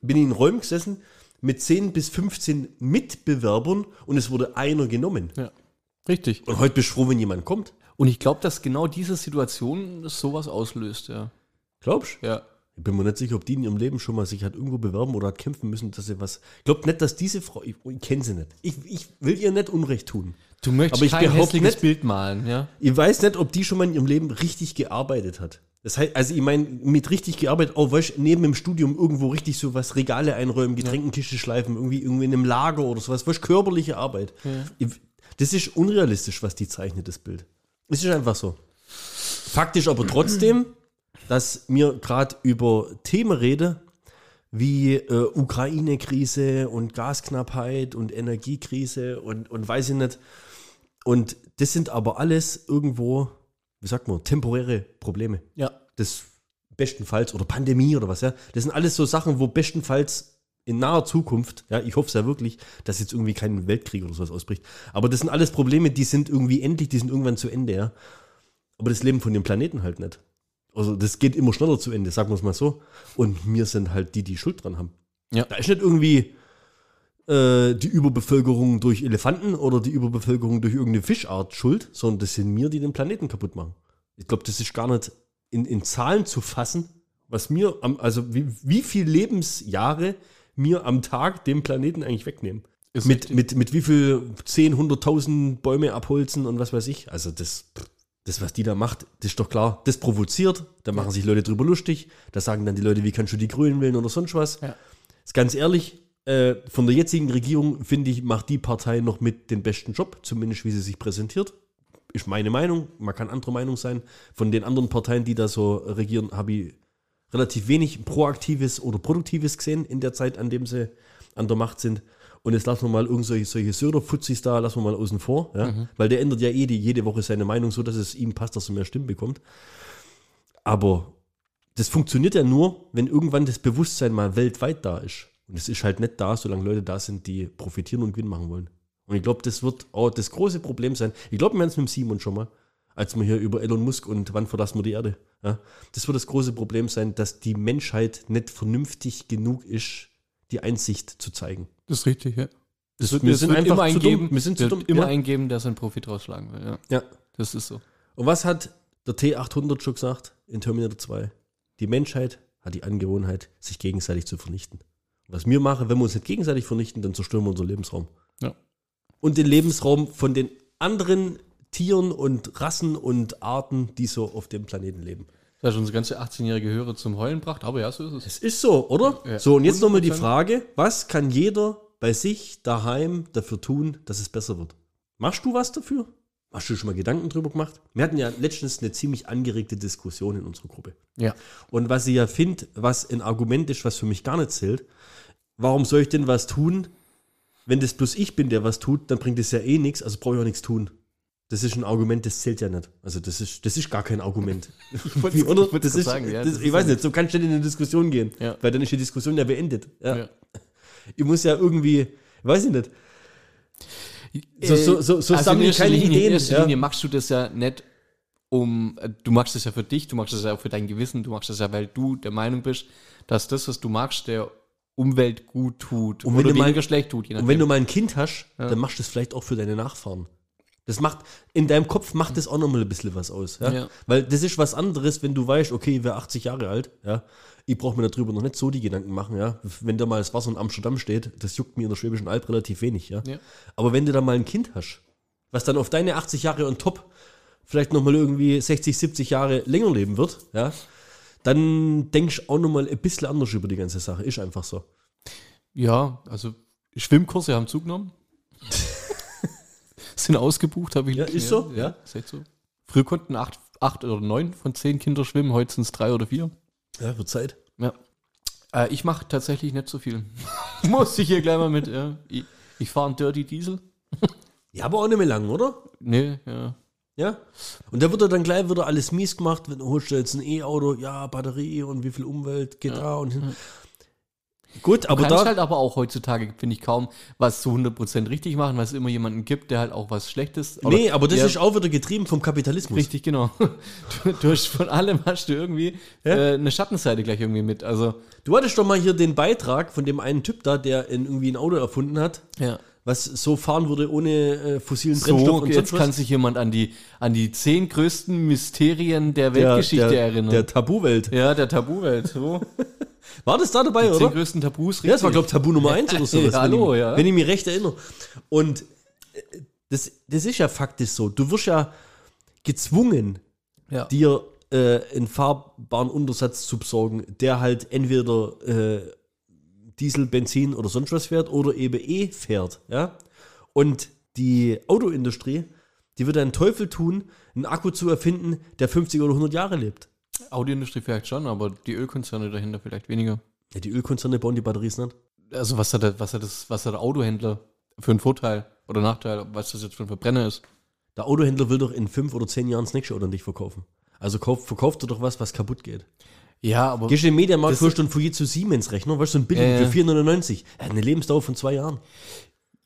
bin ich in Räumen gesessen mit 10 bis 15 Mitbewerbern und es wurde einer genommen. ja. Richtig. Und heute bist du froh, wenn jemand kommt. Und ich glaube, dass genau diese Situation sowas auslöst, ja. Glaubst du? Ja. Ich bin mir nicht sicher, ob die in ihrem Leben schon mal sich hat irgendwo bewerben oder hat kämpfen müssen, dass sie was. Ich glaube nicht, dass diese Frau. Ich, ich kenne sie nicht. Ich, ich will ihr nicht Unrecht tun. Du möchtest Aber ich kein hässliches nicht- Bild malen, ja. Ich weiß nicht, ob die schon mal in ihrem Leben richtig gearbeitet hat. Das heißt, also ich meine, mit richtig gearbeitet, auch weißt, du, neben dem Studium irgendwo richtig so was Regale einräumen, Getränkenkiste schleifen, irgendwie, irgendwie in einem Lager oder sowas, weißt, du, körperliche Arbeit. Ich, das ist unrealistisch, was die zeichnet, das Bild. Es ist einfach so. Faktisch aber trotzdem, dass mir gerade über Themen rede, wie äh, Ukraine-Krise und Gasknappheit und Energiekrise und, und weiß ich nicht. Und das sind aber alles irgendwo, wie sagt man, temporäre Probleme. Ja. Das bestenfalls, oder Pandemie oder was, ja. Das sind alles so Sachen, wo bestenfalls in naher Zukunft, ja, ich hoffe es ja wirklich, dass jetzt irgendwie kein Weltkrieg oder sowas ausbricht. Aber das sind alles Probleme, die sind irgendwie endlich, die sind irgendwann zu Ende, ja. Aber das Leben von dem Planeten halt nicht. Also das geht immer schneller zu Ende, sagen wir es mal so. Und wir sind halt die, die Schuld dran haben. Ja. Da ist nicht irgendwie äh, die Überbevölkerung durch Elefanten oder die Überbevölkerung durch irgendeine Fischart schuld, sondern das sind wir, die den Planeten kaputt machen. Ich glaube, das ist gar nicht in, in Zahlen zu fassen, was mir, am, also wie, wie viel Lebensjahre mir am Tag dem Planeten eigentlich wegnehmen. Ist Mit, richtig. mit, mit wie viel 10, 100.000 Bäume abholzen und was weiß ich. Also das, das, was die da macht, das ist doch klar. Das provoziert, da machen sich Leute drüber lustig. Da sagen dann die Leute, wie kannst du die Grünen wählen oder sonst was. Ja. Ist ganz ehrlich, äh, von der jetzigen Regierung, finde ich, macht die Partei noch mit den besten Job, zumindest wie sie sich präsentiert. Ist meine Meinung, man kann anderer Meinung sein. Von den anderen Parteien, die da so regieren, habe ich relativ wenig Proaktives oder Produktives gesehen in der Zeit, an dem sie an der Macht sind. Und jetzt lassen wir mal irgendwelche solche Söder-Futzis da, lassen wir mal außen vor, ja? weil der ändert ja eh die, jede Woche seine Meinung so, dass es ihm passt, dass er mehr Stimmen bekommt. Aber das funktioniert ja nur, wenn irgendwann das Bewusstsein mal weltweit da ist. Und es ist halt nicht da, solange Leute da sind, die profitieren und Gewinn machen wollen. Und ich glaube, das wird auch das große Problem sein. Ich glaube, wir haben es mit dem Simon schon mal, als wir hier über Elon Musk und wann verlassen wir die Erde. Ja? Das wird das große Problem sein, dass die Menschheit nicht vernünftig genug ist, die Einsicht zu zeigen. Das ist richtig, ja. Das wird, wir es sind wird einfach immer zu eingeben, dumm. Wir sind zu dumm. immer Ja. eingeben, der seinen Profit rausschlagen will, ja. Ja. Das ist so. Und was hat der T800 schon gesagt in Terminator 2? Die Menschheit hat die Angewohnheit, sich gegenseitig zu vernichten. Was wir machen, wenn wir uns nicht gegenseitig vernichten, dann zerstören wir unseren Lebensraum. Ja. Und den Lebensraum von den anderen Tieren und Rassen und Arten, die so auf dem Planeten leben. Das hat unsere ganze 18-jährige Hörer zum Heulen gebracht, aber ja, so ist es. Es ist so, oder? Ja. So, und jetzt nochmal die 100%. Frage, was kann jeder bei sich daheim dafür tun, dass es besser wird? Machst du was dafür? Hast du schon mal Gedanken drüber gemacht? Wir hatten ja letztens eine ziemlich angeregte Diskussion in unserer Gruppe. Ja. Und was ich ja finde, was ein Argument ist, was für mich gar nicht zählt, warum soll ich denn was tun, wenn das bloß ich bin, der was tut, dann bringt es ja eh nichts, also brauche ich auch nichts tun. Das ist ein Argument, das zählt ja nicht. Also das ist, das ist gar kein Argument. Wie, oder? ich Das ist, sagen, ja, das, das ich weiß nicht, so kann schnell in eine Diskussion gehen, Ja. weil dann ist die Diskussion ja beendet. Ja. Ich muss ja irgendwie, weiß ich nicht, so, so, so, so Also sammeln keine Linie, Ideen. In erster ja. Linie machst du das ja nicht um, äh, du machst das ja für dich, du machst das ja auch für dein Gewissen, du machst das ja, weil du der Meinung bist, dass das, was du magst, der Umwelt gut tut Und wenn oder du mal- schlecht tut. Je Und wenn du mal ein Kind hast, dann machst du es vielleicht auch für deine Nachfahren. Das macht, in deinem Kopf macht das auch nochmal ein bisschen was aus. Ja? Ja. Weil das ist was anderes, wenn du weißt, okay, ich wäre 80 Jahre alt, ja. Ich brauche mir darüber noch nicht so die Gedanken machen, ja. Wenn da mal das Wasser in Amsterdam steht, das juckt mir in der Schwäbischen Alb relativ wenig, ja. Ja. Aber wenn du da mal ein Kind hast, was dann auf deine 80 Jahre on top vielleicht nochmal irgendwie 60, 70 Jahre länger leben wird, ja, dann denkst du auch nochmal ein bisschen anders über die ganze Sache. Ist einfach so. ja, also Schwimmkurse haben zugenommen. Sind ausgebucht, habe ich Ja, ist so, ja. Ist echt so. Früher konnten acht, acht oder neun von zehn Kinder schwimmen, heute sind es drei oder vier. Ja, wird Zeit. Ja. Äh, ich mache tatsächlich nicht so viel. Muss ich hier gleich mal mit, ja. Ich, ich fahre einen Dirty Diesel. Ja, aber auch nicht mehr lang, oder? Nee, ja. Ja. Und da wird er dann gleich wieder alles mies gemacht, wenn du holst du jetzt ein E-Auto, ja, Batterie und wie viel Umwelt geht da und hin. Gut, aber Du kannst da. halt aber auch heutzutage, finde ich, kaum was zu 100% richtig machen, weil es immer jemanden gibt, der halt auch was Schlechtes. nee, aber das der- ist auch wieder getrieben vom Kapitalismus. Richtig, genau. Du, du hast von allem hast du irgendwie äh, eine Schattenseite gleich irgendwie mit. Also, Du hattest doch mal hier den Beitrag von dem einen Typ da, der in irgendwie ein Auto erfunden hat, ja. was so fahren würde ohne äh, fossilen Brennstoff So, und jetzt sonst kann was. sich jemand an die, an die zehn größten Mysterien der Der- Weltgeschichte der, erinnern. Der Tabuwelt. ja, der Tabuwelt. So. War das da dabei, Zehn oder? größten Tabus, Ja, das war, glaube ich, Tabu Nummer eins oder so. Ja, hallo, wenn ich, ja. Wenn ich mich recht erinnere. Und äh, das, das ist ja faktisch so. Du wirst ja gezwungen, Ja. dir äh, einen fahrbaren Untersatz zu besorgen, der halt entweder äh, Diesel, Benzin oder sonst was fährt oder eben E fährt. Ja? Und die Autoindustrie, die wird einen Teufel tun, einen Akku zu erfinden, der 50 oder 100 Jahre lebt. Audioindustrie vielleicht schon, aber die Ölkonzerne dahinter vielleicht weniger. Ja, die Ölkonzerne bauen die Batteries nicht. Also was hat der, was hat das, was hat der Autohändler für einen Vorteil oder Nachteil, was das jetzt für ein Verbrenner ist? Der Autohändler will doch in fünf oder zehn Jahren das nächste Auto an dich verkaufen. Also kauf, verkauft er doch was, was kaputt geht. Ja, aber Gehst du in den Mediamarkt, holst du einen Fujitsu Siemens Rechner, weißt du, so ein billigen ja. für 499. Er hat eine Lebensdauer von zwei Jahren.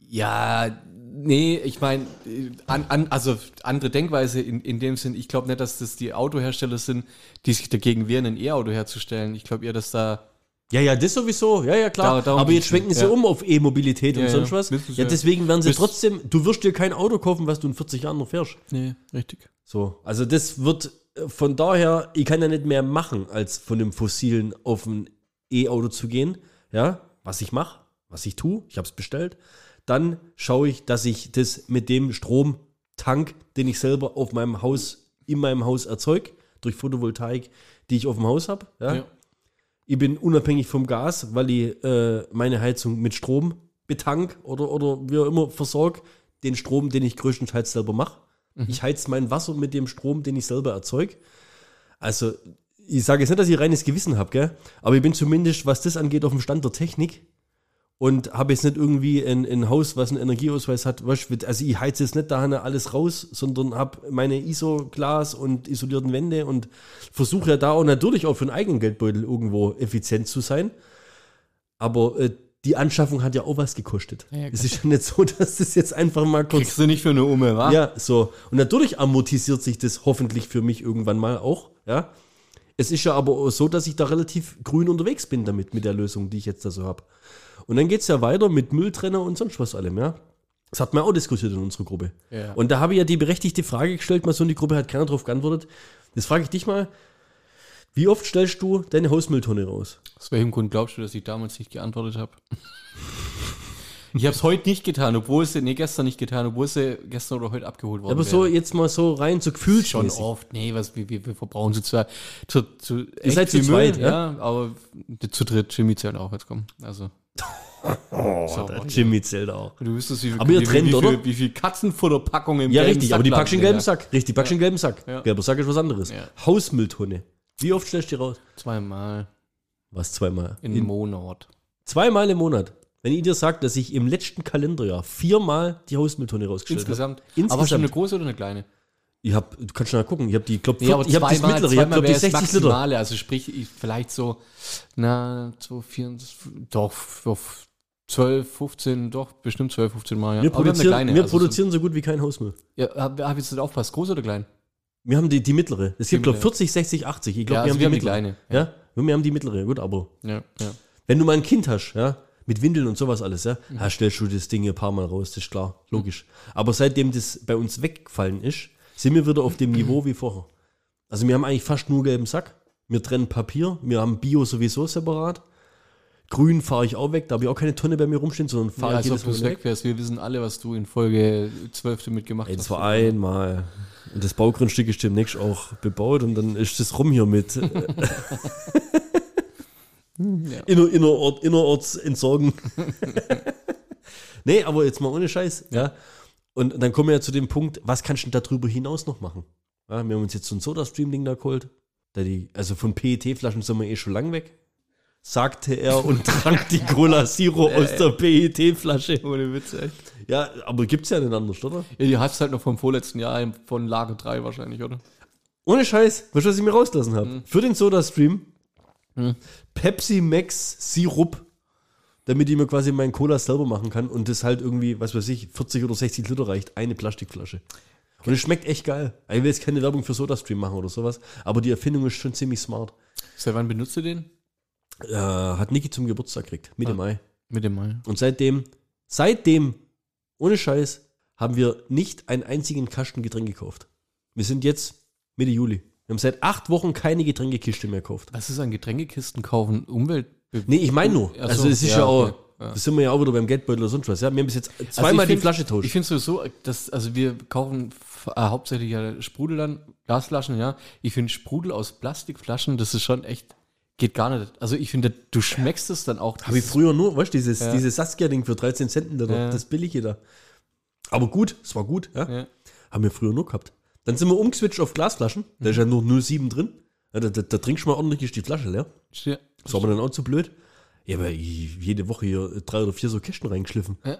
ja, nee, ich meine, an, an, also andere Denkweise in, in dem Sinn, ich glaube nicht, dass das die Autohersteller sind, die sich dagegen wehren, ein E-Auto herzustellen. Ich glaube eher, dass da Ja, ja, das sowieso. Ja, ja, klar. Da- Aber jetzt schwenken sie Ja. um auf E-Mobilität und Ja, sonst ja. was. Ja, ja. deswegen werden sie trotzdem, du wirst dir kein Auto kaufen, was du in 40 Jahren noch fährst. Nee, richtig. So. Also das wird äh, von daher, ich kann ja nicht mehr machen, als von dem fossilen auf ein E-Auto zu gehen. Ja, was ich mache, was ich tue, ich habe es bestellt. Dann schaue ich, dass ich das mit dem Stromtank, den ich selber auf meinem Haus, in meinem Haus erzeuge, durch Photovoltaik, die ich auf dem Haus habe. Ja? Ja. Ich bin unabhängig vom Gas, weil ich äh, meine Heizung mit Strom betank oder, oder wie auch immer versorge. Den Strom, den ich größtenteils selber mache. Ich heiz mein Wasser mit dem Strom, den ich selber erzeuge. Also, ich sage jetzt nicht, dass ich reines Gewissen habe, aber ich bin zumindest, was das angeht, auf dem Stand der Technik und habe jetzt nicht irgendwie ein, ein Haus, was einen Energieausweis hat. Also, ich heiz jetzt nicht da alles raus, sondern habe meine ISO-Glas und isolierten Wände und versuche ja da auch natürlich auch für einen eigenen Geldbeutel irgendwo effizient zu sein. Aber äh, die Anschaffung hat ja auch was gekostet. Ja, es ist ja nicht so, dass das jetzt einfach mal kurz Kriegst du nicht für eine Umme, wa? ja, so. Und natürlich amortisiert sich das hoffentlich für mich irgendwann mal auch, ja. Es ist ja aber so, dass ich da relativ grün unterwegs bin damit, mit der Lösung, die ich jetzt da so habe. Und dann geht es ja weiter mit Mülltrenner und sonst was allem, ja. Das hat man auch diskutiert in unserer Gruppe. Ja. Und da habe ich ja die berechtigte Frage gestellt, mal so in die Gruppe hat keiner drauf geantwortet. Das frage ich dich mal. Wie oft stellst du deine Hausmülltonne raus? Aus welchem Grund glaubst du, dass ich damals nicht geantwortet habe? Ich habe es heute nicht getan, obwohl sie, nee, gestern nicht getan, obwohl sie gestern oder heute abgeholt worden Aber so wäre. jetzt mal so rein, so schon gefühlsmäßig. oft. Nee, was, wir, wir, wir verbrauchen zu zweit. Zu, zu, Ihr seid zu zweit, Müll, ja? aber zu dritt, Jimmy zählt auch jetzt kommen. Also. Oh, der Jimmy zählt auch. Du wüsstest, wie, viel- Aber ihr wie, trennt, wie, oder? Viel, wie viel Katzenfutterpackungen im Ja, richtig, aber die Sack packst du in landen, gelben Sack. Richtig, die packst du in gelben Sack. Ja. Gelber Sack ist was anderes. Ja. Hausmülltonne. Wie oft stellst du die raus? Zweimal Was, zweimal? in In, Monat. zweimal im Monat. Wenn ich dir sage, dass ich im letzten Kalenderjahr viermal die Hausmülltonne rausgestellt Insgesamt. habe. Insgesamt. Aber schon eine große oder eine kleine? ich hab, du kannst schon mal gucken. Ich habe die, ich glaube, Nee, ich habe das mittlere. Ich habe, die wäre 60 das Liter. Maximale. Also sprich, ich, vielleicht so, na, so vier, doch, auf 12, 15, doch, bestimmt 12, 15 Mal. Ja. Wir produzieren, wir also produzieren so gut wie kein Hausmüll. So, ja, hab, hab jetzt nicht aufpasst, groß oder klein? Wir haben die, die mittlere. Es gibt, glaube ich, mittlere. 40, 60, 80. Ich glaube, Ja, wir, also haben wir haben die mittlere. kleine. Ja, wir haben die mittlere. Gut, aber Ja, ja. wenn du mal ein Kind hast, ja, mit Windeln und sowas alles, ja, Mhm. ja stellst du das Ding ein paar Mal raus, das ist klar, logisch. Aber seitdem das bei uns weggefallen ist, sind wir wieder auf dem Niveau wie vorher. Also wir haben eigentlich fast nur gelben Sack. Wir trennen Papier, wir haben Bio sowieso separat. Grün fahre ich auch weg, da habe ich auch keine Tonne bei mir rumstehen, sondern fahre ja ich als ob jedes Mal weg weg. wärst. Wir wissen alle, was du in Folge 12 damit gemacht Ey, hast. das war einmal. Und das Baugrundstück ist demnächst auch bebaut und dann ist das rum hier mit äh, inner, innerort, innerorts entsorgen. nee, aber jetzt mal ohne Scheiß. Ja. Und dann kommen wir ja zu dem Punkt, was kannst du denn darüber hinaus noch machen? Ja, wir haben uns jetzt so ein Soda-Stream-Ding da geholt. Da die, also von PET-Flaschen sind wir eh schon lang weg. sagte er und trank die Cola Zero aus der PET-Flasche. Ohne Witz, echt. Ja, aber gibt's ja nicht anders, oder? Ja, die hast halt noch vom vorletzten Jahr von Lager 3 wahrscheinlich, oder? Ohne Scheiß, weißt du, was ich mir rauslassen habe? Für den Soda-Stream Pepsi Max Sirup, damit ich mir quasi meinen Cola selber machen kann und das halt irgendwie, was weiß ich, 40 oder 60 Liter reicht, eine Plastikflasche. Und es schmeckt echt geil. Ich will jetzt keine Werbung für Soda-Stream machen oder sowas, aber die Erfindung ist schon ziemlich smart. Seit wann benutzt du den? Äh, hat Niki zum Geburtstag gekriegt, Mitte Ah. Mai. Mit dem Mai. Und seitdem, seitdem, ohne Scheiß, haben wir nicht einen einzigen Kasten Getränk gekauft. Wir sind jetzt Mitte Juli. Wir haben seit acht Wochen keine Getränkekiste mehr gekauft. Was ist an Getränkekisten kaufen? Umwelt. Nee, ich meine nur. Ach so, also es ist ja, ja, auch, okay, ja. das sind wir ja auch wieder beim Geldbeutel oder sonst was. Ja? Wir haben bis jetzt Also zweimal ich die Flasche Ich tauscht. finde sowieso, dass, also wir kaufen äh, hauptsächlich ja Sprudel dann, Glasflaschen, ja. Ich finde Sprudel aus Plastikflaschen, das ist schon echt, geht gar nicht. Also ich finde, du schmeckst es dann auch. Habe ich früher nur, weißt du, dieses, Ja. dieses Saskia-Ding für 13 Cent, da, Ja. das billige da. Aber gut, es war gut? Ja. Haben wir früher nur gehabt. Dann sind wir umgeswitcht auf Glasflaschen. Da ist ja nur 0,7 drin. Ja, da, da, da trinkst du mal ordentlich ist die Flasche leer. Ja. Das war mir dann auch zu blöd. Ja, aber jede Woche hier drei oder vier so Kästen reingeschliffen. Ja.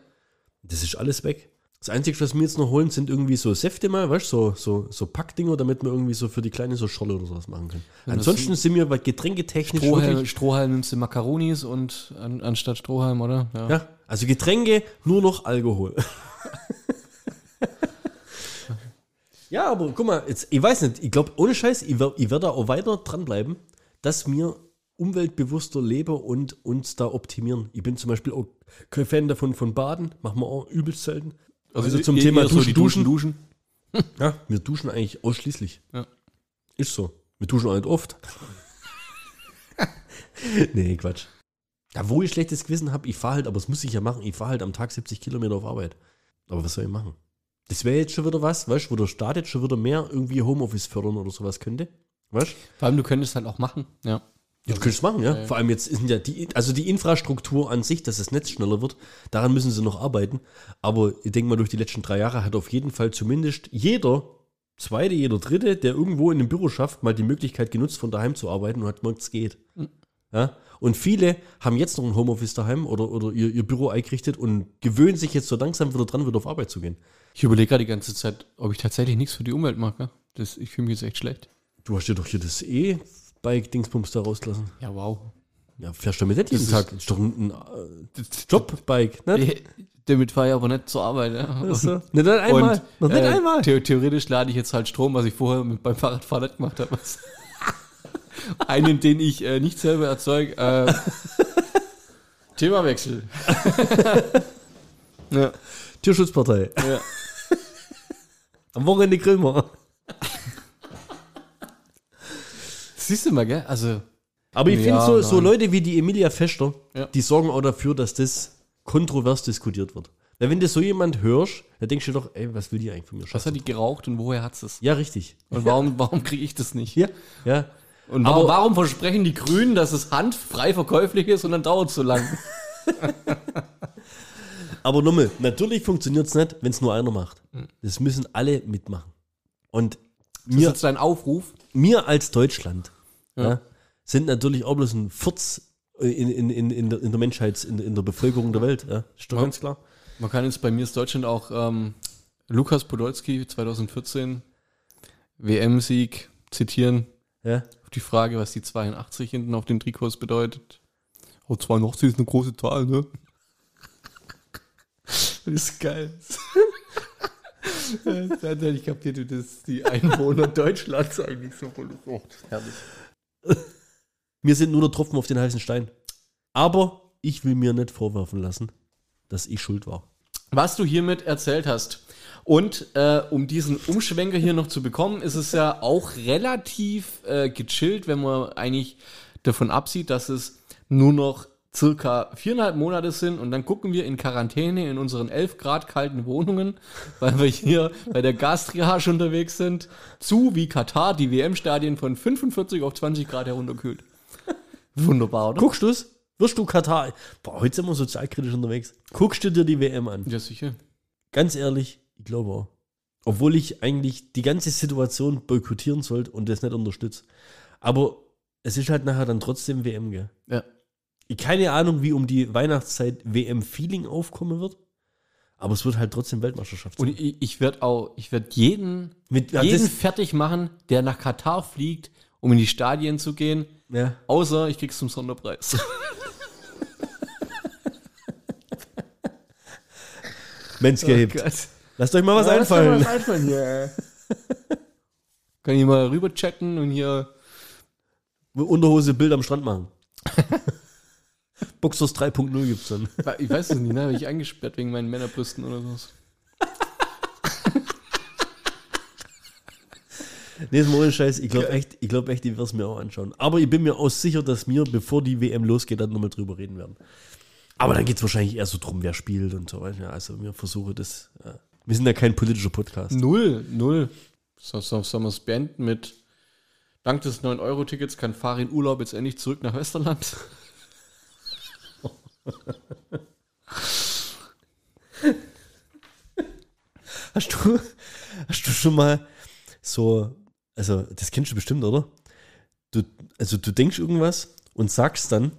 Das ist alles weg. Das Einzige, was wir jetzt noch holen, sind irgendwie so Säfte mal, weißt du, so, so, so Packdinger, damit wir irgendwie so für die Kleine so Scholle oder sowas machen können. das Ansonsten sind wir bei getränketechnisch Strohhalm, Strohhalm nimmst du Makaronis und an, anstatt Strohhalm, oder? ja, also Getränke, nur noch Alkohol. ja, aber guck mal, jetzt, ich weiß nicht, ich glaube, ohne Scheiß, ich werde werd da auch weiter dranbleiben, dass wir umweltbewusster leben und uns da optimieren. Ich bin zum Beispiel auch kein Fan davon von Baden, machen wir auch übelst selten. Also, zum eher- Thema eher so Duschen, Duschen. Ja, wir duschen eigentlich ausschließlich. Ja. Ist so. Wir duschen auch nicht oft. nee, Quatsch. Ja, wo ich schlechtes Gewissen habe, ich fahre halt, aber das muss ich ja machen, ich fahre halt am Tag 70 Kilometer auf Arbeit. Aber was soll ich machen? Das wäre jetzt schon wieder was, weißt du, wo der Staat jetzt schon wieder mehr irgendwie Homeoffice fördern oder sowas könnte. Weißt du? Vor allem, du könntest halt auch machen, ja. Ja, du könntest machen, ja. Vor allem jetzt sind ja die, also die Infrastruktur an sich, dass das Netz schneller wird, daran müssen sie noch arbeiten. Aber ich denke mal, durch die letzten drei Jahre hat auf jeden Fall zumindest jeder zweite, jeder dritte, der irgendwo in einem Büro schafft, mal die Möglichkeit genutzt, von daheim zu arbeiten und hat gemerkt, es geht. Ja? Und viele haben jetzt noch ein Homeoffice daheim oder, oder ihr, ihr Büro eingerichtet und gewöhnen sich jetzt so langsam wieder dran, wieder auf Arbeit zu gehen. Ich überlege gerade die ganze Zeit, ob ich tatsächlich nichts für die Umwelt mache. Das, ich fühle mich jetzt echt schlecht. Du hast dir doch hier das E-Bike-Dingsbums da rausgelassen. Ja, wow. Ja, fährst du damit nicht jeden Tag? Das ist doch ein, ein äh, Jobbike, ne? Damit fahre ich aber nicht zur Arbeit. Ja. Also, nicht einmal. Und, noch nicht äh, einmal. The theoretisch lade ich jetzt halt Strom, was ich vorher mit beim Fahrradfahren nicht gemacht habe. Einen, den ich äh, nicht selber erzeuge. Äh, Themawechsel. ja. Tierschutzpartei. Ja. Am Wochenende grillen wir. Siehst du mal, gell? Also, Aber ich Ja, finde so, so. Leute wie die Emilia Fester, Ja. die sorgen auch dafür, dass das kontrovers diskutiert wird. Weil wenn du so jemand hörst, dann denkst du doch, ey, was will die eigentlich von mir? was hat die geraucht und woher hat es? Ja, richtig. Und warum, warum kriege ich das nicht? Ja, ja. Und Aber- warum, warum versprechen die Grünen, dass es handfrei verkäuflich ist und dann dauert es so lang? Aber nochmal, natürlich funktioniert es nicht, wenn es nur einer macht. Hm. Das müssen alle mitmachen. Und Das ist mir, jetzt dein Aufruf. mir als Deutschland Ja. ja. sind natürlich auch bloß ein Furz in, in, in, in, der, in der Menschheits-, in, in der Bevölkerung der Welt. Ja. Ist doch ganz klar. Man kann jetzt bei mir ist Deutschland auch ähm, Lukas Podolski 2014 WM-Sieg zitieren. Ja. Auf die Frage, was die 82 hinten auf den Trikots bedeutet. Oh, 82 ist eine große Zahl, ne? Das ist geil. Ich kapiert, dass die Einwohner Deutschlands eigentlich so voll oh, herrlich. Wir sind nur der Tropfen auf den heißen Stein. Aber ich will mir nicht vorwerfen lassen, dass ich schuld war. Was du hiermit erzählt hast. Und äh, um diesen Umschwenker hier noch zu bekommen, ist es ja auch relativ äh, gechillt, wenn man eigentlich davon absieht, dass es nur noch circa viereinhalb Monate sind und dann gucken wir in Quarantäne in unseren 11 Grad kalten Wohnungen, weil wir hier bei der Gastriage unterwegs sind, zu wie Katar die WM-Stadien von 45 auf 20 Grad herunterkühlt. Wunderbar, oder? Guckst du's? Wirst du Katar. Boah, heute sind wir sozialkritisch unterwegs. Guckst du dir die WM an? Ja, sicher. Ganz ehrlich, ich glaube auch. Obwohl ich eigentlich die ganze Situation boykottieren sollte und das nicht unterstütze. Aber es ist halt nachher dann trotzdem WM, gell? Ja. Keine Ahnung, wie um die Weihnachtszeit WM-Feeling aufkommen wird. Aber es wird halt trotzdem Weltmeisterschaft sein. Und ich, ich werde auch, ich werde jeden, Mit- ja, jeden das- fertig machen, der nach Katar fliegt, um in die Stadien zu gehen. Ja. Außer ich krieg's zum Sonderpreis. Manscaped. Gott. Lasst euch mal was einfallen. Kann ich mal rüber chatten und hier. Unterhose Bild am Strand machen. Boxers 3.0 gibt's dann. Ich weiß es nicht, ne? Habe ich eingesperrt wegen meinen Männerbrüsten oder sowas. Nee, ist mal ohne Scheiß. Ich glaube echt, ich glaube echt, ich werde es mir auch anschauen. Aber ich bin mir auch sicher, dass wir, bevor die WM losgeht, dann nochmal drüber reden werden. Aber dann geht es wahrscheinlich eher so drum, wer spielt und so weiter. Ja, also wir versuchen das. Ja. Wir sind ja kein politischer Podcast. Null, null. So, so, sollen wir es beenden mit Dank des 9-Euro-Tickets kann Farin Urlaub jetzt endlich zurück nach Westerland. Hast du, hast du schon mal so, also das kennst du bestimmt, oder? Du, also du denkst irgendwas und sagst dann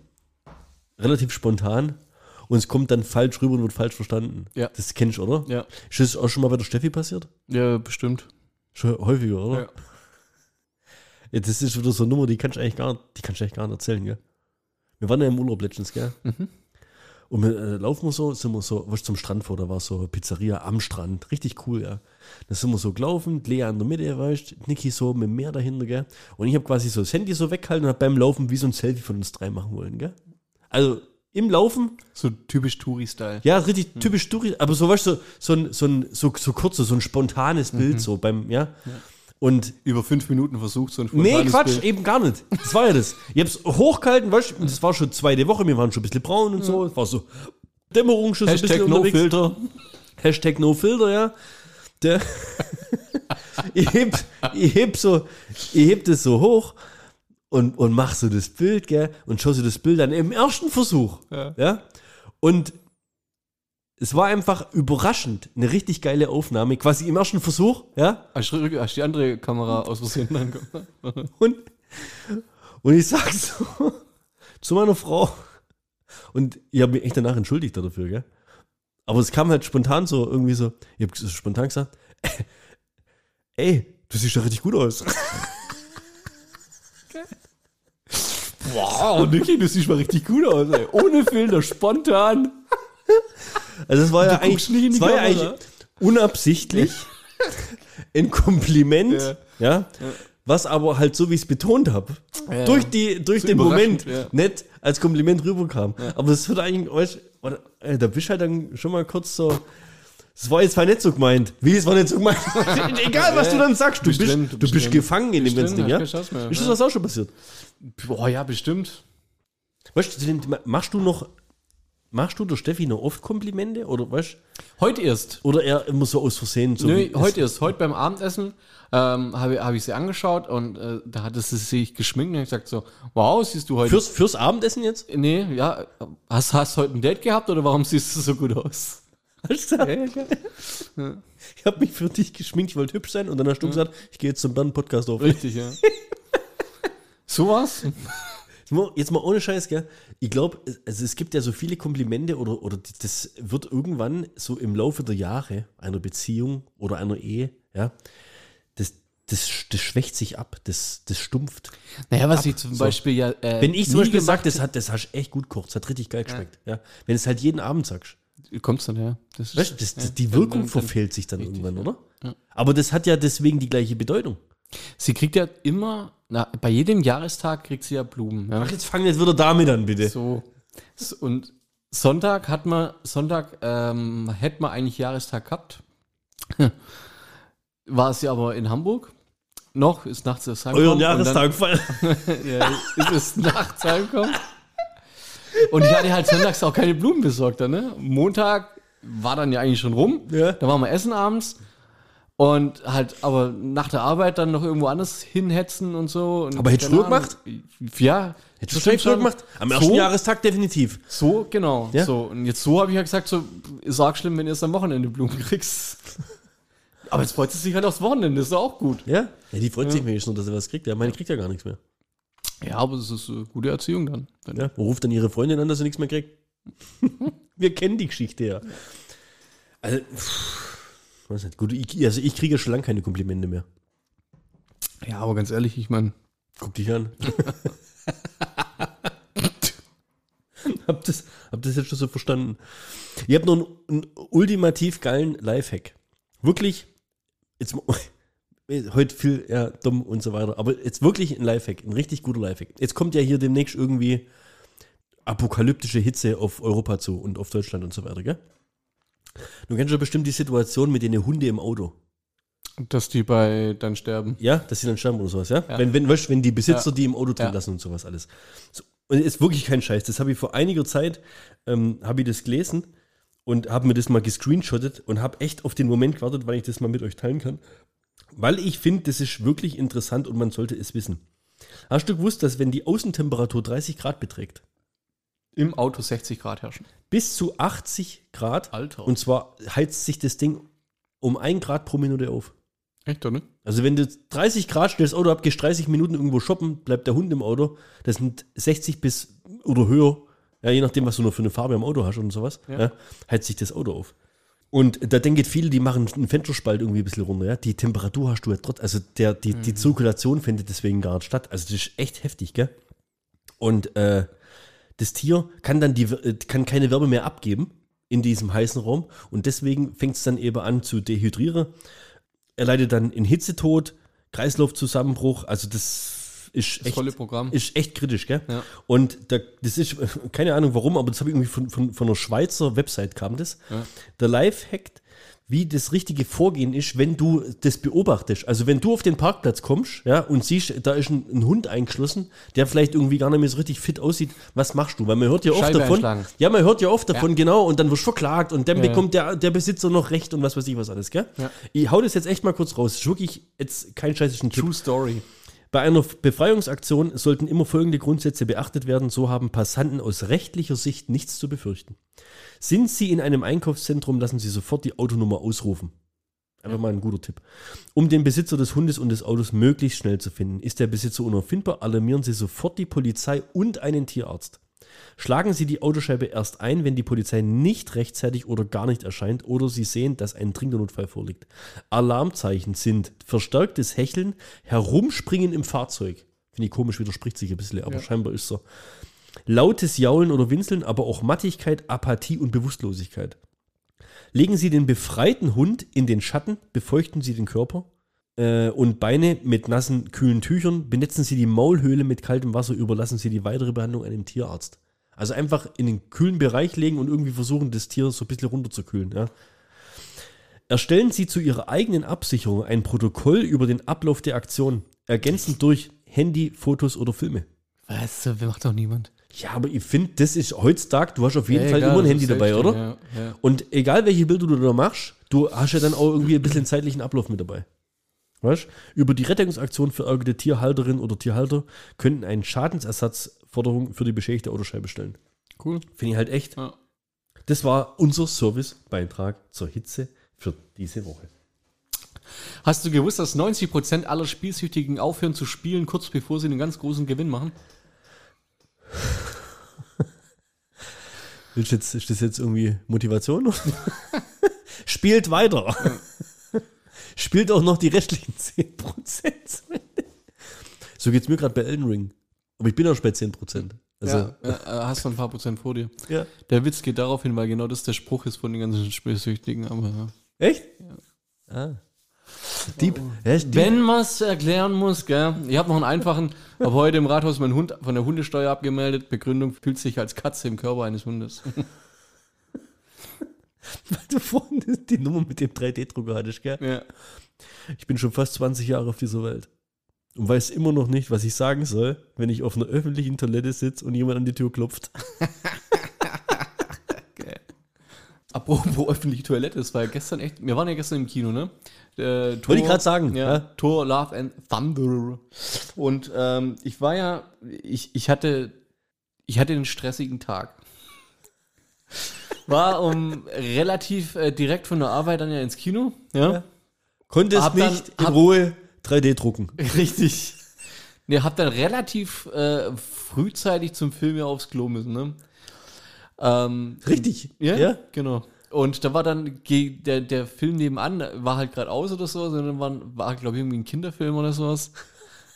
relativ spontan und es kommt dann falsch rüber und wird falsch verstanden. Ja. Das kennst du, oder? Ja. Ist das auch schon mal bei der Steffi passiert? Ja, bestimmt. Schon häufiger, oder? Ja. Ja, das ist wieder so eine Nummer, die kannst du eigentlich gar, die kannst du eigentlich gar nicht erzählen, gell? Wir waren ja im Urlaub letztens, gell? Mhm. Und wir äh, laufen wir so, sind wir so, was zum Strand vor, da war so eine Pizzeria am Strand, richtig cool, ja. Da sind wir so gelaufen, Lea in der Mitte, weißt Niki so mit dem Meer dahinter, gell? Und ich habe quasi so das Handy so weggehalten und hab beim Laufen wie so ein Selfie von uns drei machen wollen, gell? Also im Laufen, So typisch Touri-Style. ja, richtig typisch durch, aber so, weißt du, so, so ein, so ein, so, so kurzes, so ein spontanes Bild, so beim, ja. Und Über fünf Minuten versucht, so ein Nee, Quatsch, Bild. eben gar nicht. Das war ja das. Ich hab's hochgehalten, weißt du, das war schon zweite Woche, wir waren schon ein bisschen braun und so. Es war so Dämmerung schon so ein Hashtag bisschen no unterwegs. filter. Hashtag no filter, ja. Der ich heb, ich heb so, ich heb das so hoch und, und mach so das Bild, gell, und schau so das Bild an im ersten Versuch, Ja. ja. Und es war einfach überraschend, eine richtig geile Aufnahme, quasi im ersten Versuch, ja. Hast du die andere Kamera aus Versehen angekommen? Und, und ich sag so zu meiner Frau, und ich habe mich echt danach entschuldigt dafür, gell? Aber es kam halt spontan so, irgendwie so, ich habe spontan gesagt, ey, du siehst doch richtig gut aus. Wow, Niki, du siehst mal richtig gut aus, ey. Ohne Filter, spontan. Also es war ja eigentlich, es war ja eigentlich unabsichtlich ein Kompliment, Ja. ja, was aber halt so, wie ich es betont habe, Ja. durch, die, durch So den Moment ja. nicht als Kompliment rüberkam. Aber das wird eigentlich, weißt, oder, äh, da bist du halt dann schon mal kurz so, das war jetzt zwar nicht so gemeint. Wie, es war nicht so gemeint? Egal, was du dann sagst, du Bist bist, du bist, gefangen in dem ganzen Ding, ja? Ist das ja. was auch schon passiert? Boah, ja, bestimmt. Weißt du, machst du noch, machst du der Steffi noch oft Komplimente? Oder, weißt Heute erst. oder eher immer so aus Versehen? So Nö, heute erst. Heute beim Abendessen ähm, habe hab ich sie angeschaut und äh, da hatte sie sich geschminkt und ich gesagt so, wow, siehst du heute... Fürs, fürs Abendessen jetzt? nee, ja, hast, hast heute ein Date gehabt oder warum siehst du so gut aus? Hast du gesagt? Ich habe mich für dich geschminkt, ich wollte hübsch sein und dann hast du gesagt, ich gehe jetzt zum Band-Podcast auf. Richtig, ja. Jetzt mal- Jetzt mal ohne Scheiß, gell? Ich glaube, also es gibt ja so viele Komplimente oder, oder das wird irgendwann so im Laufe der Jahre einer Beziehung oder einer Ehe, ja, das, das, das schwächt sich ab, das, das stumpft. Naja, was ich zum so. Beispiel ja. Äh, Wenn ich zum Beispiel sage, das, hat, das hast du echt gut gekocht, das hat richtig geil geschmeckt, ja. Wenn du es halt jeden Abend sagst. Kommt's dann, ja. Das Weißt du, das, ja, die Wirkung dann- dann- verfehlt sich dann richtig, irgendwann, ja. oder? Aber das hat ja deswegen die gleiche Bedeutung. Sie kriegt ja immer, na, bei jedem Jahrestag kriegt sie ja Blumen. Ja. Ach, jetzt fang jetzt wieder damit an, bitte. So. Und Sonntag hat man, Sonntag ähm, hätte man eigentlich Jahrestag gehabt. War sie aber in Hamburg. Noch, ist nachts Euren heimgekommen. und dann- Jahrestag feiern. ja, ist es nachts heimgekommen. Und ich hatte halt sonntags auch keine Blumen besorgt. Dann, ne? Montag war dann ja eigentlich schon rum. Ja. Da waren wir essen abends. Und halt, aber nach der Arbeit dann noch irgendwo anders hinhetzen und so. Und Aber hättest du früher Ahnung. Ja. Hättest du das früher gemacht? Am ersten So? Jahrestag definitiv. So, genau. Ja? So. Und jetzt so habe ich ja gesagt, so, ist auch schlimm, wenn du erst am Wochenende Blumen kriegst. Aber jetzt freut sie sich halt aufs Wochenende, ist doch auch gut. Ja? Ja, die freut sich wenigstens nur, dass er was kriegt. Ja, meine kriegt ja gar nichts mehr. Ja, aber es ist äh, gute Erziehung dann. Ja, ruft dann ihre Freundin an, dass sie nichts mehr kriegt. Wir kennen die Geschichte ja. Also, pff, weiß nicht. Gut, ich, also ich kriege schon lange keine Komplimente mehr. ja, aber ganz ehrlich, ich meine, Guck dich an. hab, das, hab das jetzt schon so verstanden. Ihr habt noch einen, einen ultimativ geilen Lifehack. Wirklich, jetzt heute viel ja, dumm und so weiter, aber jetzt wirklich ein Lifehack, ein richtig guter Lifehack. Jetzt kommt ja hier demnächst irgendwie apokalyptische Hitze auf Europa zu und auf Deutschland und so weiter, gell? Du kennst ja bestimmt die Situation mit den Hunde im Auto. dass die bei dann sterben. Ja, dass sie dann sterben oder sowas, ja? Ja. Wenn, wenn, weißt, wenn die Besitzer Ja. die im Auto drin Ja. lassen und sowas alles. So, und ist wirklich kein Scheiß. Das habe ich vor einiger Zeit, ähm, habe ich das gelesen und habe mir das mal gescreenshottet und habe echt auf den Moment gewartet, weil ich das mal mit euch teilen kann. Weil ich finde, das ist wirklich interessant und man sollte es wissen. Hast du gewusst, dass wenn die Außentemperatur 30 Grad beträgt, Im Auto 60 Grad herrschen. bis zu 80 Grad, Alter. und zwar heizt sich das Ding um 1 Grad pro Minute auf. Echt, oder? Also wenn du 30 Grad stellst Auto ab, gehst 30 Minuten irgendwo shoppen, bleibt der Hund im Auto. Das sind 60 bis oder höher, ja, je nachdem, was du noch für eine Farbe am Auto hast und sowas, ja. Ja. heizt sich das Auto auf. Und da denken viele, die machen einen Fensterspalt irgendwie ein bisschen runter. Ja? Die Temperatur hast du ja trotz, also der, die, die Zirkulation findet deswegen gar nicht statt. Also das ist echt heftig, gell? Und äh, das Tier kann dann die, äh, kann keine Wärme mehr abgeben in diesem heißen Raum und deswegen fängt es dann eben an zu dehydrieren. Er leidet dann in Hitzetod, Kreislaufzusammenbruch, also das ist Das echt, volle Programm. ist echt kritisch, gell? Ja. Und da, das ist, keine Ahnung warum, aber das habe ich irgendwie von, von, von einer Schweizer Website kam das. Ja. Der Lifehack, wie das richtige Vorgehen ist, wenn du das beobachtest. Also wenn du auf den Parkplatz kommst, ja, und siehst, da ist ein, ein Hund eingeschlossen, der vielleicht irgendwie gar nicht mehr so richtig fit aussieht, was machst du? Weil man hört ja oft davon. Ja, man hört ja oft davon, genau, und dann wirst du verklagt und dann Ja, ja. bekommt der, der Besitzer noch Recht und was weiß ich was alles, gell? Ja. Ich hau das jetzt echt mal kurz raus. Das ist wirklich jetzt kein scheißischen Tipp. True Story. Bei einer Befreiungsaktion sollten immer folgende Grundsätze beachtet werden, so haben Passanten aus rechtlicher Sicht nichts zu befürchten. Sind Sie in einem Einkaufszentrum, lassen Sie sofort die Autonummer ausrufen. Einfach mal ein guter Tipp. Um den Besitzer des Hundes und des Autos möglichst schnell zu finden, ist der Besitzer unauffindbar, alarmieren Sie sofort die Polizei und einen Tierarzt. Schlagen Sie die Autoscheibe erst ein, wenn die Polizei nicht rechtzeitig oder gar nicht erscheint oder Sie sehen, dass ein dringender Notfall vorliegt. Alarmzeichen sind verstärktes Hecheln, Herumspringen im Fahrzeug. Finde ich komisch, widerspricht sich ein bisschen, aber Ja. scheinbar ist so. Lautes Jaulen oder Winseln, aber auch Mattigkeit, Apathie und Bewusstlosigkeit. Legen Sie den befreiten Hund in den Schatten, befeuchten Sie den Körper äh, und Beine mit nassen, kühlen Tüchern, benetzen Sie die Maulhöhle mit kaltem Wasser, überlassen Sie die weitere Behandlung einem Tierarzt. Also einfach in den kühlen Bereich legen und irgendwie versuchen, das Tier so ein bisschen runterzukühlen. Ja. Erstellen Sie zu Ihrer eigenen Absicherung ein Protokoll über den Ablauf der Aktion, ergänzend durch Handy, Fotos oder Filme. Was? Das macht doch niemand. Ja, aber ich finde, das ist heutzutage, du hast auf jeden Ja, Fall egal, immer ein Handy dabei, echt, oder? Ja, ja. Und egal welche Bilder du da machst, du hast ja dann auch irgendwie ein bisschen zeitlichen Ablauf mit dabei. Weißt? Über die Rettungsaktion verärgerte Tierhalterin oder Tierhalter könnten eine Schadensersatzforderung für die beschädigte Autoscheibe stellen. Cool. Finde ich halt echt. Ja. Das war unser Servicebeitrag zur Hitze für diese Woche. Hast du gewusst, dass 90% aller Spielsüchtigen aufhören zu spielen, kurz bevor sie einen ganz großen Gewinn machen? Du jetzt, ist das jetzt irgendwie Motivation? Spielt weiter. Spielt auch noch die restlichen 10%. so geht es mir gerade bei Elden Ring. Aber ich bin auch schon bei 10%. Also, ja, ja, äh, hast du ein paar Prozent vor dir. ja. Der Witz geht darauf hin, weil genau das der Spruch ist von den ganzen Spielsüchtigen. Aber ja. Echt? Ah. Dieb. Ja, Dieb. Wenn man es erklären muss, gell? Ich habe noch einen einfachen, habe heute im Rathaus meinen Hund von der Hundesteuer abgemeldet. Begründung fühlt sich als Katze im Körper eines Hundes. Weil du vorhin die Nummer mit dem 3D-Drucker hattest, gell? ja. Ich bin schon fast 20 Jahre auf dieser Welt. Und weiß immer noch nicht, was ich sagen soll, wenn ich auf einer öffentlichen Toilette sitze und jemand an die Tür klopft. Apropos öffentliche Toilette, das war ja gestern echt. Wir waren ja gestern im Kino, ne? Äh, Tor- Wollte ich gerade sagen, Ja, ja. Tor, Love and Thunder. Und ähm, ich war ja, ich, ich hatte, ich hatte einen stressigen Tag. War um relativ äh, direkt von der Arbeit dann ja ins Kino. Ja. Konntest Hab dann- nicht in hab- Ruhe 3D drucken. Richtig. Ne, hab dann relativ äh, frühzeitig zum Film ja aufs Klo müssen, ne? Ähm, Richtig. ja, genau. Und da war dann der, der Film nebenan, war halt gerade aus oder so, sondern war, war glaube ich, irgendwie ein Kinderfilm oder sowas.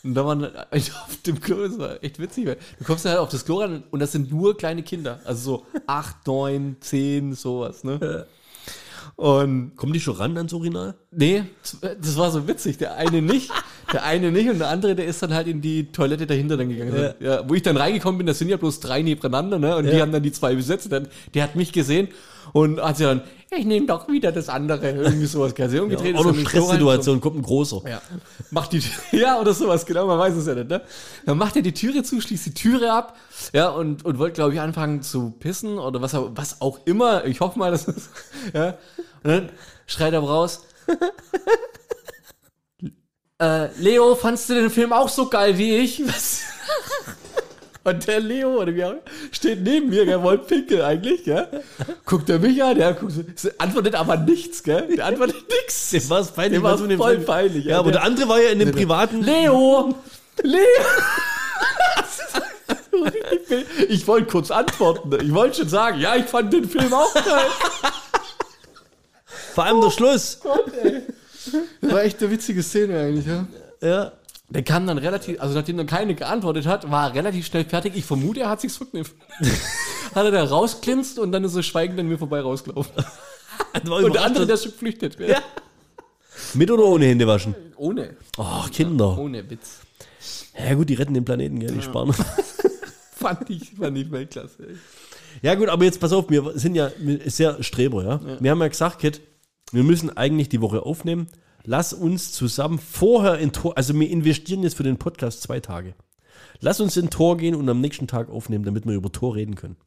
Und da waren auf dem Klo, das war echt witzig, weil du kommst dann halt auf das Klo ran und das sind nur kleine Kinder. Also so acht, neun, zehn, sowas, ne? Und Kommen die schon ran ans Urinal? Nee, das war so witzig. Der eine nicht, der eine nicht und der andere, der ist dann halt in die Toilette dahinter dann gegangen. Ja. wo ich dann reingekommen bin, das sind ja bloß drei nebeneinander, ne? Und die haben dann die zwei besetzt. Dann, der hat mich gesehen und hat sich dann, ich nehme doch wieder das andere. Irgendwie sowas. Kann sich umgedreht. Auch ist noch dann ins Klo rein, Stresssituation, kommt ein großer. Ja. Macht die, ja, oder sowas, genau, man weiß es ja nicht, ne? Dann macht er die Türe zu, schließt die Türe ab, ja, und, und wollte, glaube ich, anfangen zu pissen oder was, auch- was auch immer. Ich hoffe mal, dass es, ja. Und dann schreit er raus. äh, Leo, fandst du den Film auch so geil wie ich? Was? Und der Leo, oder wie auch, steht neben mir, der wollte pinkeln eigentlich, gell? Guckt er mich an, der guckt, antwortet aber nichts, gell? Der antwortet nichts. Dem war es peinlich. Dem war dem voll peinlich, Ja, ja. aber Der- der andere war ja in dem privaten. Leo! Leo! Ich wollte kurz antworten. Ich wollte schon sagen, ja, ich fand den Film auch geil. Vor allem der Schluss. Das war echt eine witzige Szene eigentlich, ja. Ja. Der kam dann relativ, also nachdem dann keine geantwortet hat, war er relativ schnell fertig. Ich vermute, er hat sich's verkniffen. hat er da rausglinst und dann ist er schweigend an mir vorbei rausgelaufen. Und der andere, der ist schon geflüchtet. Ja. Mit oder ohne Hände waschen? Ohne. Oh, Kinder. Ohne Witz. Ja gut, die retten den Planeten, gell, die sparen. Fand ich, fand ich Weltklasse. ey. Ja gut, aber jetzt pass auf, wir sind ja sehr Streber, ja. Wir haben ja gesagt, Kit, wir müssen eigentlich die Woche aufnehmen. Lass uns zusammen vorher in Tor, also wir investieren jetzt für den Podcast zwei Tage. Lass uns in Tor gehen und am nächsten Tag aufnehmen, damit wir über Tor reden können.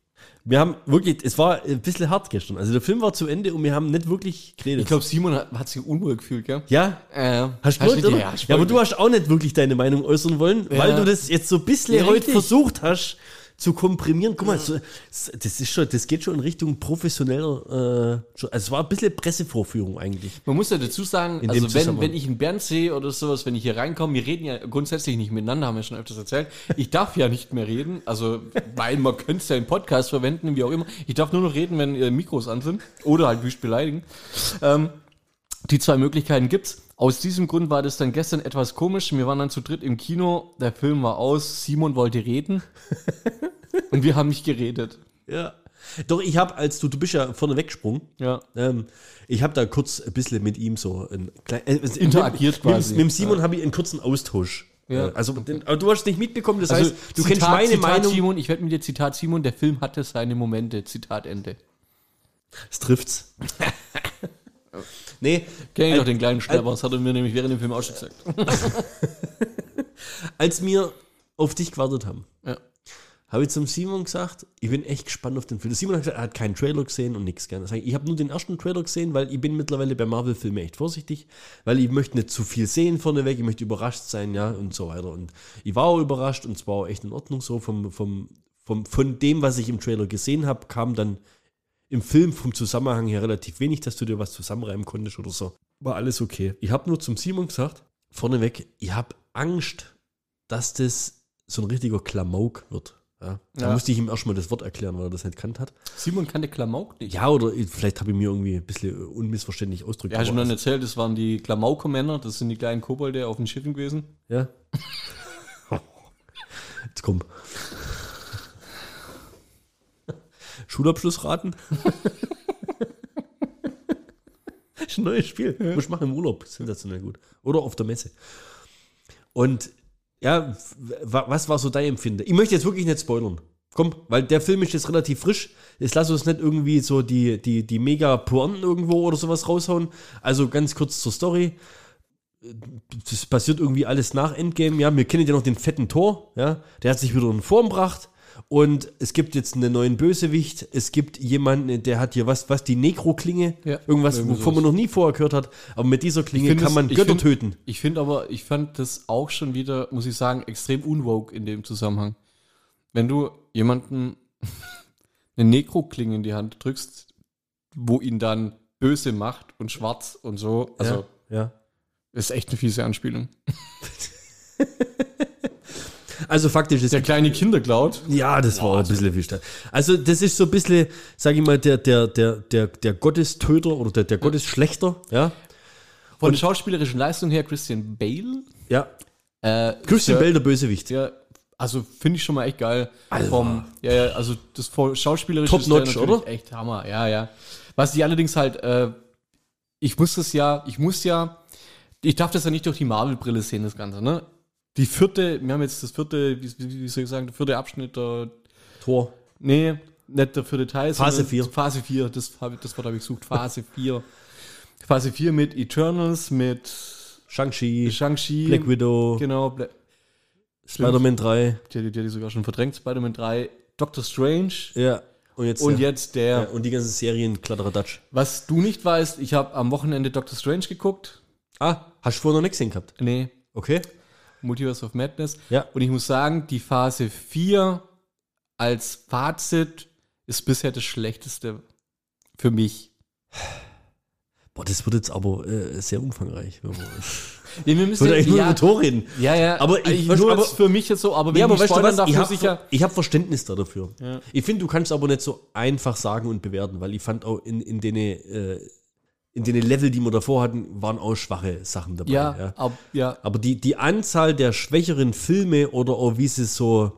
Wir haben wirklich, es war ein bisschen hart gestern. Also der Film war zu Ende und wir haben nicht wirklich geredet. Ich glaube, Simon hat, hat sich unwohl gefühlt, gell? ja, Äh, Hast du gewollt, oder? Ja, Ja, aber du hast auch nicht wirklich deine Meinung äußern wollen, weil Ja. du das jetzt so ein bisschen heute versucht hast zu komprimieren. Guck mal, so, das ist schon, das geht schon in Richtung professioneller, äh, also es war ein bisschen Pressevorführung eigentlich. Man muss ja dazu sagen, In also wenn, wenn ich einen Bernd sehe oder sowas, wenn ich hier reinkomme, wir reden ja grundsätzlich nicht miteinander, haben wir schon öfters erzählt. Ich darf ja nicht mehr reden, also weil man könnte es ja im Podcast verwenden, wie auch immer. Ich darf nur noch reden, wenn äh, Mikros an sind oder halt wüst beleidigen. Ähm, die zwei Möglichkeiten gibt's. Aus diesem Grund war das dann gestern etwas komisch. Wir waren dann zu dritt im Kino, der Film war aus, Simon wollte reden und wir haben nicht geredet. Ja. Doch, ich habe, als du, du bist ja vorne weggesprungen, Ja. ähm, ich habe da kurz ein bisschen mit ihm so ein klein, äh, Interagiert mit, quasi. Mit, mit Simon habe ich einen kurzen Austausch. Ja. Äh, Also, den, aber du hast es nicht mitbekommen, das Also, heißt, du kennst meine Zitat Meinung. Simon, ich werde mit dir Zitat Simon, der Film hatte seine Momente, Zitat Ende. Es trifft's. nee, Kenn ich doch den kleinen Schnapper, das hat er mir nämlich während dem Film auch schon gesagt. als wir auf dich gewartet haben, Ja. habe ich zum Simon gesagt, ich bin echt gespannt auf den Film. Der Simon hat gesagt, er hat keinen Trailer gesehen und nichts gerne. Ich habe nur den ersten Trailer gesehen, weil ich bin mittlerweile bei Marvel-Filmen echt vorsichtig, weil ich möchte nicht zu viel sehen vorneweg, ich möchte überrascht sein, ja, und so weiter. Und ich war auch überrascht und es war auch echt in Ordnung so. Vom, vom, vom, von dem, was ich im Trailer gesehen habe, kam dann im Film vom Zusammenhang her relativ wenig, dass du dir was zusammenreimen konntest oder so. War alles okay. Ich habe nur zum Simon gesagt, vorneweg, ich habe Angst, dass das so ein richtiger Klamauk wird. Ja, da Ja. musste ich ihm erstmal das Wort erklären, weil er das nicht kannt hat. Simon kannte Klamauk nicht. Ja, oder vielleicht habe ich mir irgendwie ein bisschen unmissverständlich ausgedrückt. Ja, aber mir dann erzählt, das waren die Klamauker-Männer, das sind die kleinen Kobolde auf den Schiffen gewesen. Ja. Jetzt komm. Schulabschlussraten? ist ein neues Spiel. Muss ich machen im Urlaub. Sensationell gut. Oder auf der Messe. Und ja, wa- was war so dein Empfinden? Ich möchte jetzt wirklich nicht spoilern. Komm, weil der Film ist jetzt relativ frisch. Jetzt lass uns nicht irgendwie so die, die, die mega Pointen irgendwo oder sowas raushauen. Also ganz kurz zur Story das passiert irgendwie alles nach Endgame. Ja, wir kennen ja noch den fetten Tor. Ja, der hat sich wieder in Form gebracht. Und es gibt jetzt einen neuen Bösewicht. Es gibt jemanden, der hat hier was, was die Nekro-Klinge. Ja, Irgendwas, wovon man noch nie vorher gehört hat. Aber mit dieser Klinge kann es- man ich Götter find- töten. Ich finde aber, ich fand das auch schon wieder, muss ich sagen, extrem unwoke in dem Zusammenhang. Wenn du jemanden eine Nekro-Klinge in die Hand drückst, wo ihn dann böse macht und schwarz und so, also ja, ja. ist echt eine fiese Anspielung. Also faktisch ist Der kleine Kindercloud. Ja, das war auch ein bisschen viel Stadt. Also, das ist so ein bisschen, sag ich mal, der, der, der, der, der Gottestöter oder der, der Gottesschlechter, ja. Von der schauspielerischen Leistung her Christian Bale. Ja. Äh, Christian ist Bale, der Bösewicht. Ja, also finde ich schon mal echt geil. Alter. Vom, ja, ja, also das schauspielerische Top notch, oder? Echt Hammer, ja, ja. Was die allerdings halt, äh, ich muss das ja, ich muss ja, ich darf das ja nicht durch die Marvel-Brille sehen, das Ganze, ne? Die vierte, wir haben jetzt das vierte, wie, wie soll ich sagen, der vierte Abschnitt der, Tor. nee, nicht der vierte Teil. Phase sondern vier. Phase 4, das, hab das Wort habe ich gesucht, Phase 4. Phase 4 mit Eternals, mit Shang-Chi, Shang-Chi. Black Widow, Genau, Bla Spider-Man 3. die, die, die, die sogar schon verdrängt, Spider-Man 3, Doctor Strange Ja. Und jetzt, und ja. jetzt der, Ja, und die ganzen Serien, Kladderadatsch. was du nicht weißt, ich habe am Wochenende Doctor Strange geguckt. Ah, hast du vorher noch nicht gesehen gehabt? Nee, Okay. Multiverse of Madness. Ja. Und ich muss sagen, die Phase 4 als Fazit ist bisher das schlechteste für mich. Boah, das wird jetzt aber äh, sehr umfangreich. Nee, wir Ich müssen eigentlich nur ja, über Tor reden. ja, ja, Aber ich- ich, nur aber- für mich jetzt so, aber wenn Ja, aber ich weißt du was? darf, Ich habe ich ja, ich hab Verständnis da dafür. Ja. Ich finde, du kannst aber nicht so einfach sagen und bewerten, weil ich fand auch in, in den äh, in den Level, die wir davor hatten, waren auch schwache Sachen dabei. ja, ja. ab, ja, Aber die, die Anzahl der schwächeren Filme oder auch wie sie so,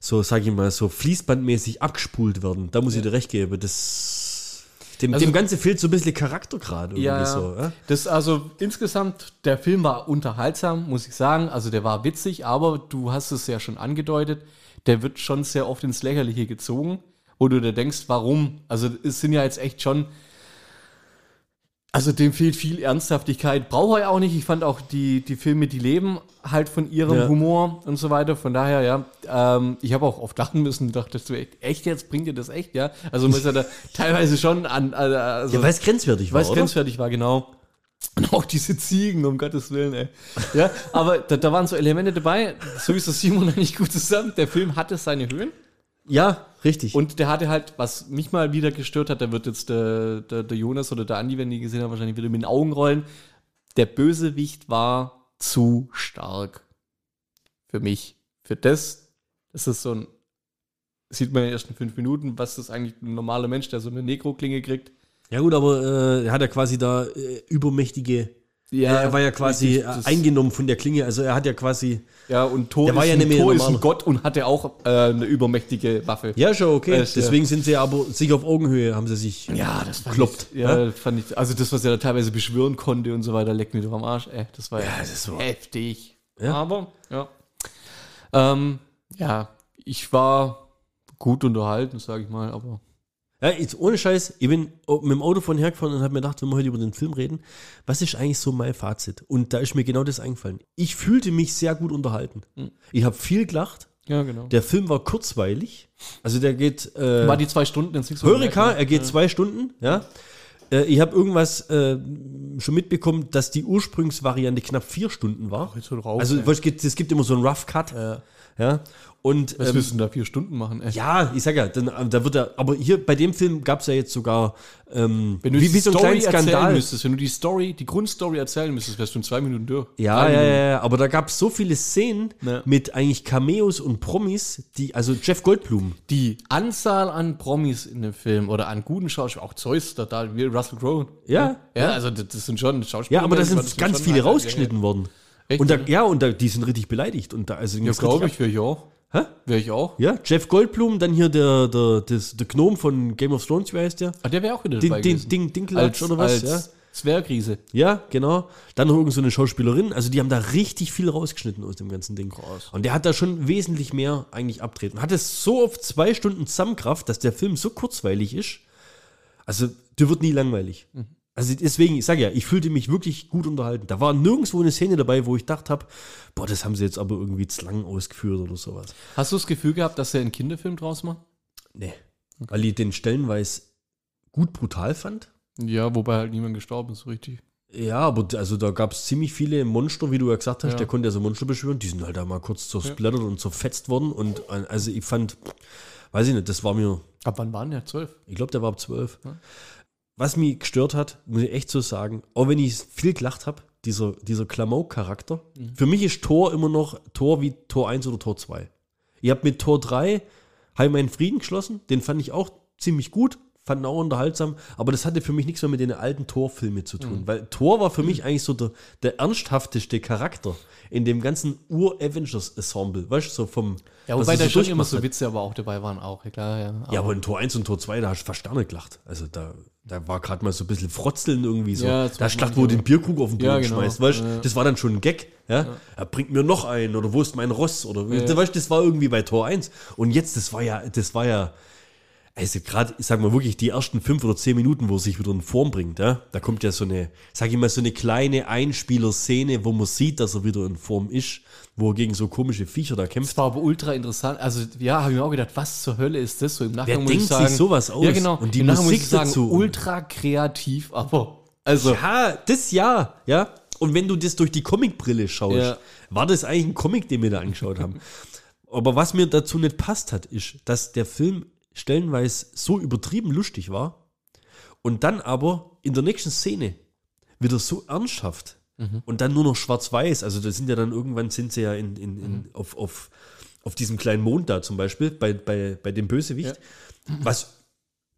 so sag ich mal, so fließbandmäßig abgespult werden, da muss ich dir recht geben. Das, dem, Also- dem Ganze fehlt so ein bisschen Charaktergrad irgendwie Ja, so. Ja? das also insgesamt, der Film war unterhaltsam, muss ich sagen. Also der war witzig, aber du hast es ja schon angedeutet, der wird schon sehr oft ins Lächerliche gezogen, wo du dir denkst, warum? Also es sind ja jetzt echt schon, also dem fehlt viel Ernsthaftigkeit. Brauche ich auch nicht. Ich fand auch die, die Filme, die leben halt von ihrem Ja. Humor und so weiter. Von daher, ja, ähm, ich habe auch oft lachen müssen und dachte, du echt, echt jetzt bringt ihr das echt, ja? Also man ist ja da teilweise schon an, an also, Ja, weil es grenzwertig war, weil es grenzwertig war, genau. Und auch diese Ziegen, um Gottes Willen, ey. Ja, aber da, da waren so Elemente dabei, so ist das Simon eigentlich gut zusammen. Der Film hatte seine Höhen Ja, richtig. und der hatte halt, was mich mal wieder gestört hat, da wird jetzt der, der, der Jonas oder der Andi, wenn die gesehen haben, wahrscheinlich wieder mit den Augen rollen. Der Bösewicht war zu stark. Für mich. Für das, das ist so ein, sieht man in den ersten fünf Minuten, was das eigentlich ein normaler Mensch, der so eine Nekro-Klinge kriegt. ja gut, aber äh, er hat ja quasi da äh, übermächtige Ja, er war ja quasi richtig, äh, eingenommen von der Klinge. Also er hat ja quasi. Ja, und Thor, ist, ja ein, Thor ist ein Gott und hatte auch äh, eine übermächtige Waffe. Ja, schon okay. Äh, Deswegen sind sie aber sich auf Augenhöhe, haben sie sich. Ja, das fand Kloppt, Ich, ja, fand ich. Also das, was er da teilweise beschwören konnte und so weiter, leckt mir doch am Arsch. Ey, das war ja, das war- heftig. Ja. Aber, ja. Ähm, ja, ich war gut unterhalten, sage ich mal, aber. Ja, jetzt ohne Scheiß, ich bin mit dem Auto von hergefahren und habe mir gedacht, wenn wir heute über den Film reden, was ist eigentlich so mein Fazit? Und da ist mir genau das eingefallen. Ich fühlte mich sehr gut unterhalten. Hm. Ich habe viel gelacht. Ja, genau. Der Film war kurzweilig. Also der geht. Äh, war die zwei Stunden in Six Hörika, er geht zwei Stunden, ja. Äh, Ich habe irgendwas äh, schon mitbekommen, dass die Ursprungsvariante knapp vier Stunden war. jetzt so drauf, also ey. es gibt- es gibt immer so einen Rough Cut. Ja. Und Was ähm, müssen da vier Stunden machen? Ey? ja, ich sag ja, dann, äh, da wird er, aber hier bei dem Film gab es ja jetzt sogar ähm, Wenn du wie, die wie so einen Story kleinen erzählen Skandal. müsstest, wenn du die Story, die Grundstory erzählen müsstest, wärst du in zwei Minuten durch. Ja, ja, ja, ja, aber da gab es so viele Szenen Ja. mit eigentlich Cameos und Promis, die, also Jeff Goldblum. Die Anzahl an Promis in dem Film oder an guten Schauspielern, auch Zeus, da, da wie Russell Crowe. Ja, Ja, also das, das sind schon Schauspieler. Ja, aber da sind ganz viele rausgeschnitten worden. Echt, Und da, ja, und da, die sind richtig beleidigt. Und da, also Ja, glaube ich, wäre ich auch. Hä? Wäre ich auch. Ja, Jeff Goldblum, dann hier der, der, das, der Gnome von Game of Thrones, wie heißt der? Ah, der wäre auch wieder dabei Ding, gewesen. Ding, Dinklage oder was? Als Zwergriese. Ja. ja, genau. Dann noch irgend so eine Schauspielerin. Also die haben da richtig viel rausgeschnitten aus dem ganzen Ding. Und der hat da schon wesentlich mehr eigentlich abtreten. Hat es so auf zwei Stunden Zusammenkraft, dass der Film so kurzweilig ist. Also, der wird nie langweilig. Mhm. Also deswegen, ich sage ja, ich fühlte mich wirklich gut unterhalten. Da war nirgendwo eine Szene dabei, wo ich gedacht habe, boah, das haben sie jetzt aber irgendwie zu lang ausgeführt oder sowas. Hast du das Gefühl gehabt, dass er einen Kinderfilm draus macht? Nee. Weil ich den stellenweise gut brutal fand. Ja, wobei halt niemand gestorben ist, so richtig. Ja, aber also da gab es ziemlich viele Monster, wie du ja gesagt hast, Ja. der konnte ja so Monster beschwören, die sind halt da mal kurz zersplattert und zerfetzt worden und äh, also ich fand, weiß ich nicht, das war mir, Ab wann waren der? Zwölf? ich glaube, der war ab zwölf. Was mich gestört hat, muss ich echt so sagen, auch wenn ich viel gelacht habe, dieser, dieser Klamauk-Charakter. Für mich ist Tor immer noch Tor wie Tor 1 oder Tor 2. Ihr habt mit Tor 3 habe meinen Frieden geschlossen, den fand ich auch ziemlich gut, fand auch unterhaltsam, aber das hatte für mich nichts mehr mit den alten Tor-Filmen zu tun, weil Tor war für mich eigentlich so der, der ernsthafteste Charakter in dem ganzen Ur-Avengers-Ensemble, weißt du, so vom. Ja, wobei da schon immer so. Witze aber auch dabei waren, auch, ja klar, ja. Ja, aber in Tor 1 und Tor 2, da hast du fast gelacht. Also da, da war gerade mal so ein bisschen Frotzeln irgendwie so. Ja, da hast du gedacht, wo du den Bierkrug auf den Boden Ja, genau. schmeißt, weißt du? Ja. Das war dann schon ein Gag. Ja? Er bringt mir noch einen oder wo ist mein Ross? Oder Ja. weißt du, das war irgendwie bei Tor 1. Und jetzt, das war ja, das war ja, also gerade, ich sag mal wirklich, die ersten fünf oder zehn Minuten, wo er sich wieder in Form bringt, ja, da kommt ja so eine, sag ich mal, so eine kleine Einspielerszene, wo man sieht, dass er wieder in Form ist, wo er gegen so komische Viecher da kämpft. Das war aber ultra interessant. Also, ja, habe ich mir auch gedacht, was zur Hölle ist das? So im Nachhinein Wer muss denkt ich sagen, sich sowas aus? Ja, genau. Und die Im Nachhinein muss Musik ich sagen, dazu. ultra kreativ, aber also Ja, das ja, ja. Und wenn du das durch die Comicbrille schaust, Ja. war das eigentlich ein Comic, den wir da angeschaut haben. Aber was mir dazu nicht passt hat, ist, dass der Film stellenweise so übertrieben lustig war und dann aber in der nächsten Szene wieder so ernsthaft und dann nur noch schwarz-weiß. Also da sind ja dann irgendwann sind sie ja in, in, in, auf, auf, auf diesem kleinen Mond da zum Beispiel, bei, bei, bei dem Bösewicht, was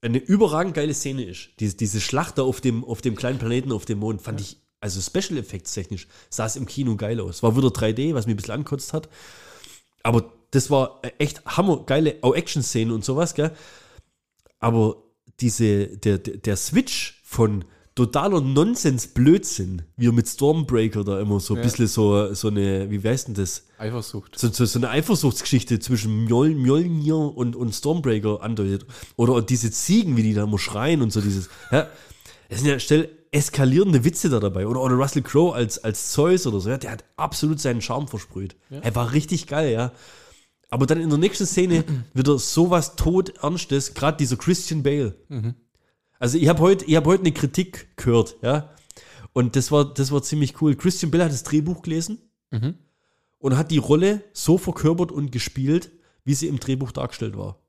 eine überragend geile Szene ist. Diese, diese Schlacht da auf dem, auf dem kleinen Planeten auf dem Mond fand ich, also Special Effects technisch, sah es im Kino geil aus. War wieder 3D, was mich ein bisschen ankotzt hat. Aber das war echt hammergeile auch Action-Szenen und sowas, gell? Aber diese, der, der, Switch von totaler Nonsens-Blödsinn, wie er mit Stormbreaker da immer so ein bisschen so, so eine, wie heißt denn das? Eifersucht. so, so, so eine Eifersuchtsgeschichte zwischen Mjol, Mjolnir und, und Stormbreaker andeutet. Oder diese Ziegen, wie die da immer schreien und so dieses. Ja, es sind ja stell eskalierende Witze da dabei. Oder, oder Russell Crowe als, als Zeus oder so. Ja, der hat absolut seinen Charme versprüht. Er war richtig geil, ja. Aber dann in der nächsten Szene wieder sowas todernstes, gerade dieser Christian Bale. Also ich habe heute hab heute eine Kritik gehört, ja. Und das war, das war ziemlich cool. Christian Bale hat das Drehbuch gelesen und hat die Rolle so verkörpert und gespielt, wie sie im Drehbuch dargestellt war.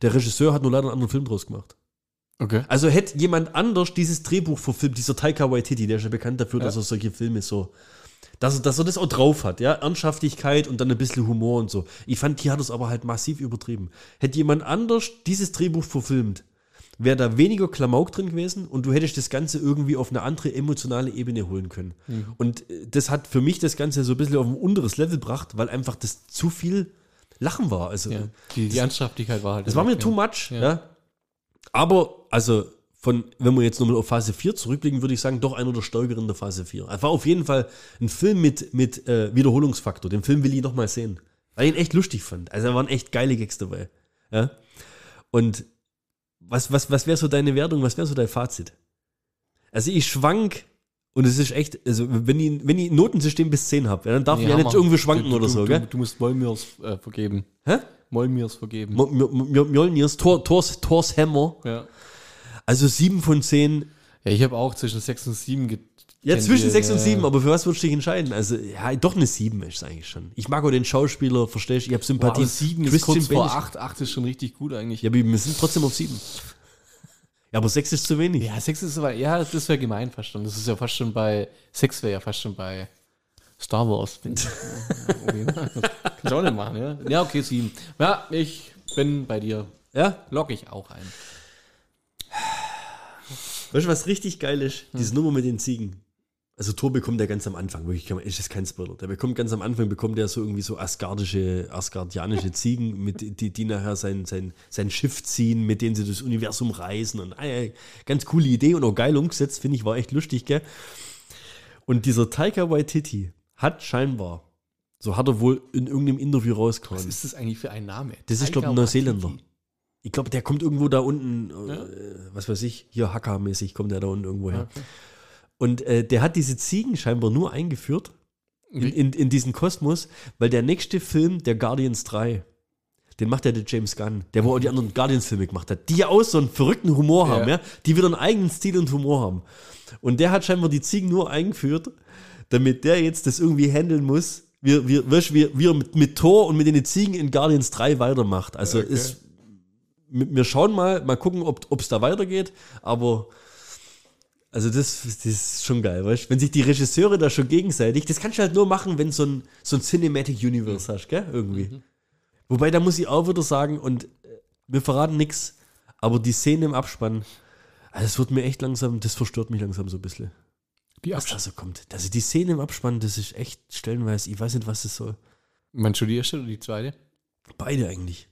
Der Regisseur hat nur leider einen anderen Film draus gemacht. Okay. Also hätte jemand anders dieses Drehbuch verfilmt, dieser Taika Waititi, der ist ja bekannt dafür, dass er solche Filme so, dass er, dass er das auch drauf hat, ja, Ernsthaftigkeit und dann ein bisschen Humor und so. Ich fand, hier hat es aber halt massiv übertrieben. Hätte jemand anders dieses Drehbuch verfilmt, wäre da weniger Klamauk drin gewesen und du hättest das Ganze irgendwie auf eine andere emotionale Ebene holen können. Und äh, das hat für mich das Ganze so ein bisschen auf ein unteres Level gebracht, weil einfach das zu viel Lachen war. Also Ja. Die, die Ernsthaftigkeit war halt. das war mir too much, Ja. ja. Aber, also, von, wenn wir jetzt nochmal auf Phase 4 zurückblicken, würde ich sagen, doch einer der stärkeren der Phase 4. Es war auf jeden Fall ein Film mit, mit äh, Wiederholungsfaktor. Den Film will ich nochmal sehen. Weil ich ihn echt lustig fand. Also, da waren echt geile Gags dabei. Ja. Und was, was, was wäre so deine Wertung, was wäre so dein Fazit? Also, ich schwank. Und es ist echt, also wenn ich, wenn ich ein Notensystem bis 10 habe, dann darf ich ja nicht irgendwie schwanken du, oder du, so, du, gell? Du musst Molmirs äh, vergeben. Hä? Molmirs vergeben. M- M- M- Mjolnirs, Thor, Thors, Thors Hammer. ja. Also 7 von 10. ja, ich habe auch zwischen 6 und 7 get Ja, zwischen 6 und ja. 7, aber für was würdest du dich entscheiden? Also, ja, doch eine 7 ist es eigentlich schon. Ich mag auch den Schauspieler, verstehst du? Ich habe Sympathie. aber 7 ist Christian kurz vor Bale ist- 8. 8 ist schon richtig gut eigentlich. Ja, aber wir sind trotzdem auf 7. Ja, aber 6 ist zu wenig. Ja, 6 ist aber, ja, das wäre gemein fast schon. Das ist ja fast schon bei, 6 wäre ja fast schon bei Star Wars. Kannst du auch nicht machen, ja? Ja, okay, 7. Ja, ich bin bei dir. Ja? Log ich auch ein. Weißt du, was richtig geil ist? Diese Nummer mit den Ziegen. Also Thor bekommt der ganz am Anfang, wirklich, ist das kein Spoiler. Der bekommt ganz am Anfang, bekommt er so irgendwie so asgardische, asgardianische Ziegen, mit, die, die nachher sein, sein, sein Schiff ziehen, mit denen sie das Universum reisen und äh, ganz coole Idee und auch geil umgesetzt, finde ich, war echt lustig, gell? Und dieser Taika Waititi hat scheinbar, so hat er wohl in irgendeinem Interview Was rausgehauen, ist das eigentlich für ein Name? das ist, glaube ich, ein Taika Neuseeländer. Waititi. Ich glaube, der kommt irgendwo da unten, äh, Ja. was weiß ich, hier Hacker-mäßig kommt der da unten irgendwo her. Okay. Und äh, der hat diese Ziegen scheinbar nur eingeführt in, in, in diesen Kosmos, weil der nächste Film, der Guardians 3, den macht ja der James Gunn, der wo auch die anderen Guardians-Filme gemacht hat, die ja auch so einen verrückten Humor Ja. haben, ja, die wieder einen eigenen Stil und Humor haben. Und der hat scheinbar die Ziegen nur eingeführt, damit der jetzt das irgendwie handeln muss, wie, wie, wie er mit, mit Thor und mit den Ziegen in Guardians 3 weitermacht. Also Okay. ist, wir schauen mal, mal gucken, ob es da weitergeht, aber Also das, das ist schon geil, weißt du? Wenn sich die Regisseure da schon gegenseitig, das kannst du halt nur machen, wenn so ein, so ein Cinematic Universe hast, gell? Irgendwie. Wobei, da muss ich auch wieder sagen, und äh, wir verraten nichts, aber die Szene im Abspann, also es wird mir echt langsam, das verstört mich langsam so ein bisschen. Die Was da so kommt. Also die Szene im Abspann, das ist echt stellenweise, ich weiß nicht, was das soll. Meinst du die erste oder die zweite? Beide eigentlich.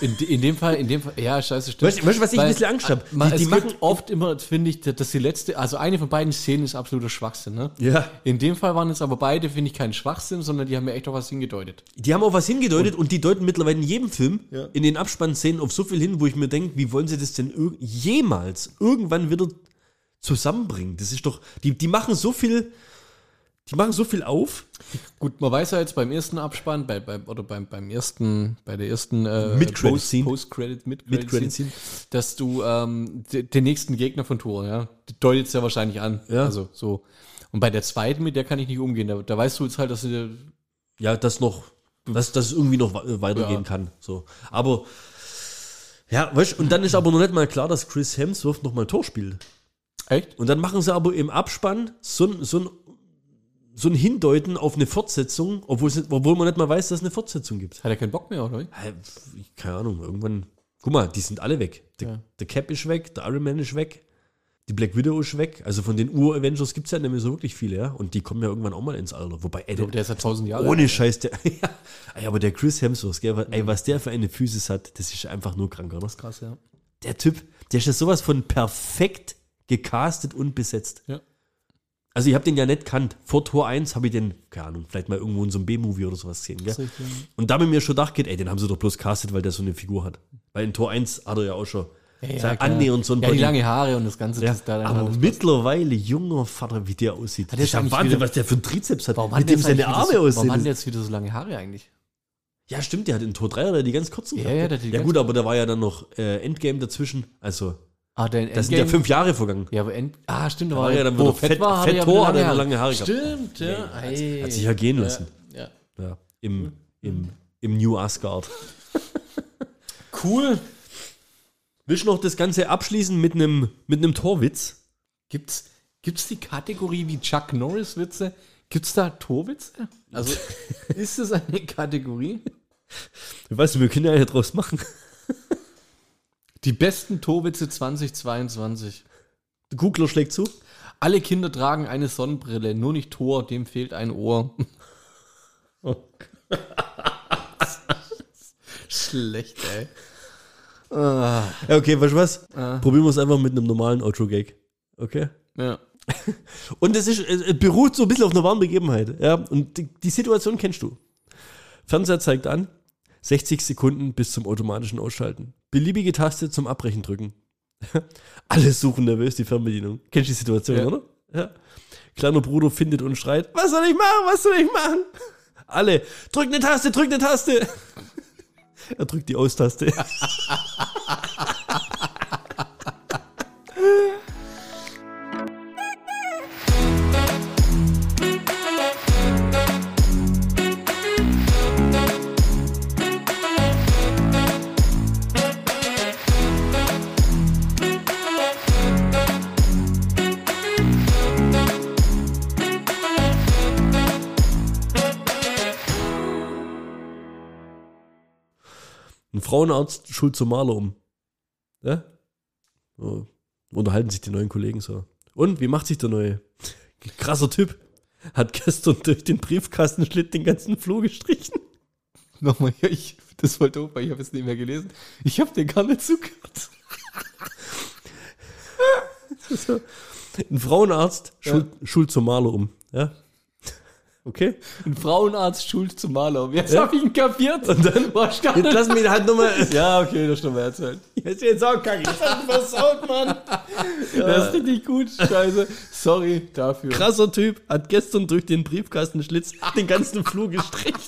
In, in dem Fall, in dem Fall, ja, scheiße, stimmt. Weißt du, weißt du, was ich ein Weil, bisschen Angst habe? Die, die machen oft immer, finde ich, dass die letzte, also eine von beiden Szenen ist absoluter Schwachsinn, ne? Ja. In dem Fall waren es aber beide, finde ich, kein Schwachsinn, sondern die haben mir echt auch was hingedeutet. Die haben auch was hingedeutet und, die deuten mittlerweile in jedem Film, in den Abspannszenen auf so viel hin, wo ich mir denke, wie wollen sie das denn irg jemals irgendwann wieder zusammenbringen? Das ist doch, die, die machen so viel, die machen so viel auf. Gut, man weiß ja jetzt beim ersten Abspann, bei, bei, oder beim, beim ersten, bei der ersten äh. Post-Credit, Mid-Credit-Scene. Mid dass du ähm, de- den nächsten Gegner von Thor, ja, deutet es ja wahrscheinlich an. Ja. Also so. Und bei der zweiten, mit der kann ich nicht umgehen. Da, da weißt du jetzt halt, dass sie Ja, das noch, dass das irgendwie noch we- weitergehen Ja. kann. So. Aber, ja, weißt und dann ist aber noch nicht mal klar, dass Chris Hemsworth noch mal Tor spielt. Echt? Und dann machen sie aber im Abspann so so ein, so ein Hindeuten auf eine Fortsetzung, obwohl, obwohl man nicht mal weiß, dass es eine Fortsetzung gibt. Hat er keinen Bock mehr, oder? Keine Ahnung, irgendwann. Guck mal, die sind alle weg. Der, Ja. der Cap ist weg, der Iron Man ist weg, die Black Widow ist weg. Also von den Ur-Avengers gibt es ja nicht mehr so wirklich viele, ja. Und die kommen ja irgendwann auch mal ins Alter. Wobei, ey, glaube, der ist ja tausend Jahre ohne Scheiß, der. ja, ey, aber der Chris Hemsworth, gell, was- ey, was der für eine Physis hat, das ist einfach nur krank, oder? Krass, ja. Der Typ, der ist ja sowas von perfekt gecastet und besetzt. Ja. Also ich habe den ja nicht kannt. Vor Tor 1 habe ich den, keine Ahnung, vielleicht mal irgendwo in so einem B-Movie oder sowas gesehen. Gell? Richtig, ja. Und da ich mir schon gedacht, ey, den haben sie doch bloß castet, weil der so eine Figur hat. Weil in Tor 1 hat er ja auch schon Ja, sein klar. annähernd so ein Ja, die Body- lange Haare und das Ganze. ja, das da aber mittlerweile, junger Vater, wie der aussieht. Hat das ist ja Wahnsinn, wieder- was der für einen Trizeps hat. Warum mit hat dem seine Arme so, Warum hat aussehen. der jetzt wieder so lange Haare eigentlich? Ja, stimmt, der hat in Tor 3 oder die ganz kurzen Ja, gehabt, ja, der hat die ja ganz- gut, aber da war ja dann noch äh, Endgame dazwischen. Also, Ah, der da sind ja fünf Jahre vergangen. Ja, aber End ah, stimmt, da war ja er, dann wo fett, Fett- war, hat er Fett ja wieder hat er lange lange Haare gehabt. Stimmt, ja. Ey, hat sich ja gehen lassen. Ja. Ja, im, im, im New Asgard. Cool. Willst du noch das Ganze abschließen mit einem mit einem Torwitz? Gibt's, gibt's die Kategorie wie Chuck Norris Witze? Gibt's da Torwitze? Also, ist das eine Kategorie? Weißt du, wir können ja hier draus machen. Die besten Torwitze 2022. Der Googler schlägt zu. Alle Kinder tragen eine Sonnenbrille, nur nicht Tor, dem fehlt ein Ohr. Schlecht, ey. Ja, okay, weißt du was? Probieren wir es einfach mit einem normalen Outro-Gag. Okay? Ja. Und es ist, es es beruht so ein bisschen auf einer wahren Begebenheit. Ja? Und die, die Situation kennst du. Fernseher zeigt an, 60 Sekunden bis zum automatischen Ausschalten. Beliebige Taste zum Abbrechen drücken. Alle suchen nervös die Fernbedienung. Kennst du die Situation, Ja. oder? Ja. Kleiner Bruder findet und schreit, was soll ich machen, was soll ich machen? Alle, drück eine Taste, drück eine Taste. er drückt die Aus-Taste. Frauenarzt schult zum Maler um. Ja? So. Unterhalten sich die neuen Kollegen so. Und, wie macht sich der neue? Krasser Typ. Hat gestern durch den Briefkastenschlitt den ganzen Floh gestrichen. Nochmal, ja, ich, das war doof, weil ich habe es nicht mehr gelesen. Ich habe dir gar nicht zugehört. So. Ein Frauenarzt schult, schult zum Maler um. Ja? Okay? Ein Frauenarzt schult zum Maler. Jetzt Ja. habe ich ihn kapiert. Und dann war ich gar Jetzt nicht. lass mich halt nochmal. Ja, okay, das stimmt erzählt. Jetzt jetzt auch kacke. Jetzt hat versaut, Mann. Das ist richtig gut. Scheiße. Sorry dafür. Krasser Typ hat gestern durch den Briefkastenschlitz den ganzen Flur gestrichen.